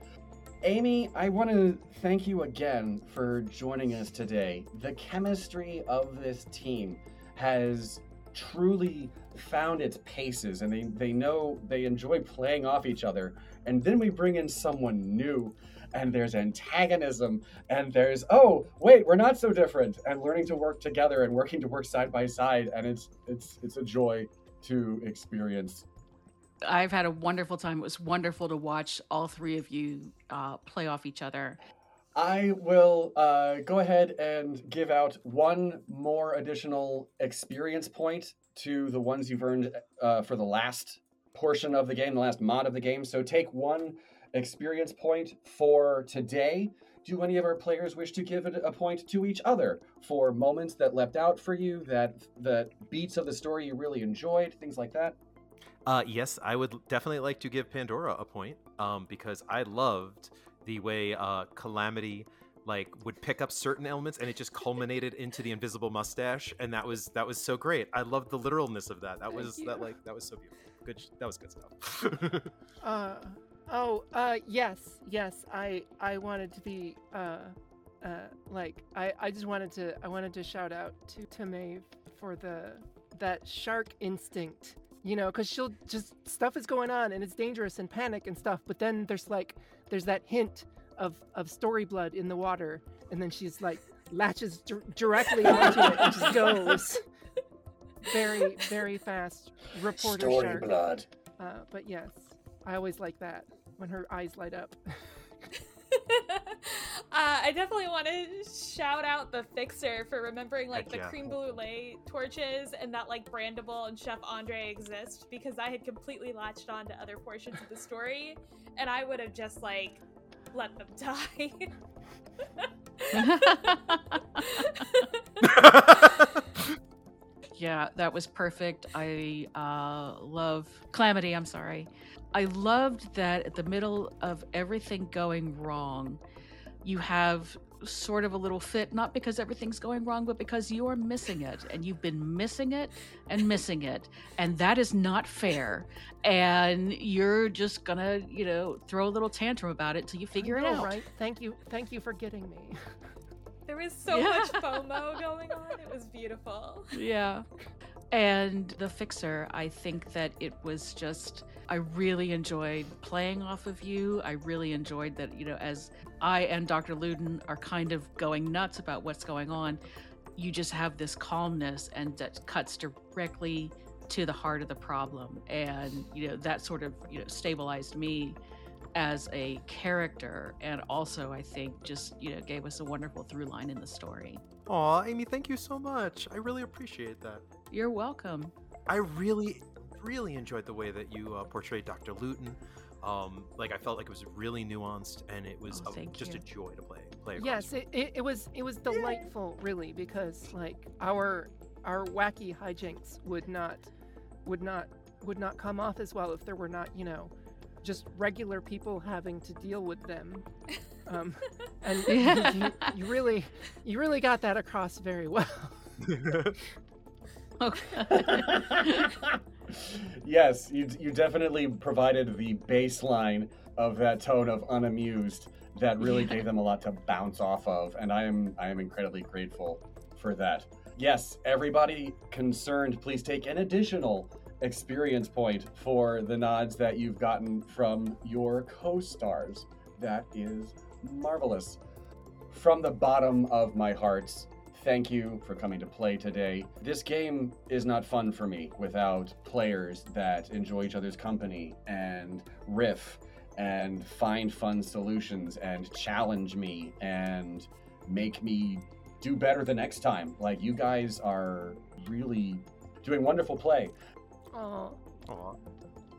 Speaker 1: Amy, I want to thank you again for joining us today. The chemistry of this team has truly found its paces and they, they know they enjoy playing off each other. And then we bring in someone new and there's antagonism and there's oh wait we're not so different and learning to work together and working to work side by side and it's it's it's a joy to experience
Speaker 4: I've had a wonderful time. It was wonderful to watch all three of you uh, play off each other.
Speaker 1: I will uh, go ahead and give out one more additional experience point to the ones you've earned uh, for the last portion of the game, the last mod of the game. So take one experience point for today. Do any of our players wish to give a point to each other for moments that leapt out for you, that that beats of the story you really enjoyed, things like that?
Speaker 8: Uh, yes, I would definitely like to give Pandora a point um, because I loved the way uh, Calamity like would pick up certain elements and it just culminated into the invisible mustache and that was that was so great i loved the literalness of that that was that like that was so beautiful good that was good stuff [LAUGHS]
Speaker 6: Uh, oh, uh, yes, yes. I I wanted to be uh, uh, like I I just wanted to I wanted to shout out to to Maeve for the that shark instinct. You know, because she'll just stuff is going on and it's dangerous and panic and stuff. But then there's like there's that hint of of story blood in the water, and then she's like latches dir- directly onto it and just [LAUGHS] goes very very fast. Reporter
Speaker 10: Story
Speaker 6: shark.
Speaker 10: blood.
Speaker 6: Uh, but yes, I always like that when her eyes light up. [LAUGHS] [LAUGHS]
Speaker 9: uh, I definitely want to shout out the fixer for remembering like
Speaker 8: Heck
Speaker 9: the
Speaker 8: yeah.
Speaker 9: cream brulee torches and that like Brandable and Chef Andre exist because I had completely latched on to other portions of the story and I would have just like let them die. [LAUGHS]
Speaker 4: Yeah, that was perfect. I uh, love Calamity. I'm sorry. I loved that at the middle of everything going wrong, you have sort of a little fit, not because everything's going wrong, but because you're missing it. And you've been missing it and missing it. And that is not fair. And you're just gonna, you know, throw a little tantrum about it till you figure
Speaker 6: I
Speaker 4: it out.
Speaker 6: Right? Thank you, thank you for getting me.
Speaker 9: there was so
Speaker 4: Yeah.
Speaker 9: much FOMO going on. It was beautiful. [LAUGHS]
Speaker 4: Yeah. And the fixer, I think that it was just, I really enjoyed playing off of you. I really enjoyed that, you know, as I and Dr. Luden are kind of going nuts about what's going on, you just have this calmness and that cuts directly to the heart of the problem. And, you know, that sort of, you know, stabilized me as a character and also I think just, you know, gave us a wonderful through line in the story.
Speaker 8: Aw, amy thank you so much i really appreciate that
Speaker 4: You're welcome.
Speaker 8: I really, really enjoyed the way that you uh, portrayed Dr. Luden. Um, like I felt like it was really nuanced, and it was
Speaker 4: Oh,
Speaker 8: a- just
Speaker 4: you.
Speaker 8: a joy to play. Play
Speaker 6: yes, it, it, it was it was delightful, really, because like our our wacky hijinks would not would not would not come off as well if there were not you know just regular people having to deal with them. [LAUGHS] Um, [LAUGHS] and
Speaker 4: Yeah.
Speaker 6: you, you really you really got that across very well. [LAUGHS] [LAUGHS]
Speaker 1: yes, you, you definitely provided the baseline of that tone of unamused that really gave them a lot to bounce off of, and I am I am incredibly grateful for that. Yes, everybody concerned, please take an additional experience point for the nods that you've gotten from your co-stars. That is marvelous. From the bottom of my heart, thank you for coming to play today. This game is not fun for me without players that enjoy each other's company and riff and find fun solutions and challenge me and make me do better the next time. Like, you guys are really doing wonderful play.
Speaker 6: Oh,
Speaker 8: Aw.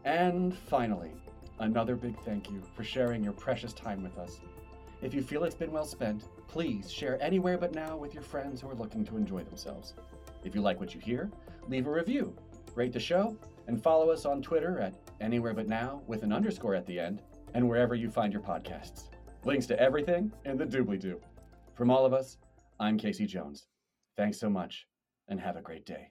Speaker 1: And finally, another big thank you for sharing your precious time with us. If you feel it's been well spent, please share anywhere but now with your friends who are looking to enjoy themselves. If you like what you hear, leave a review, rate the show, and follow us on Twitter at anywhere but now with an underscore at the end, and wherever you find your podcasts. Links to everything in the doobly doo. From all of us, I'm Casey Jones. Thanks so much, and have a great day.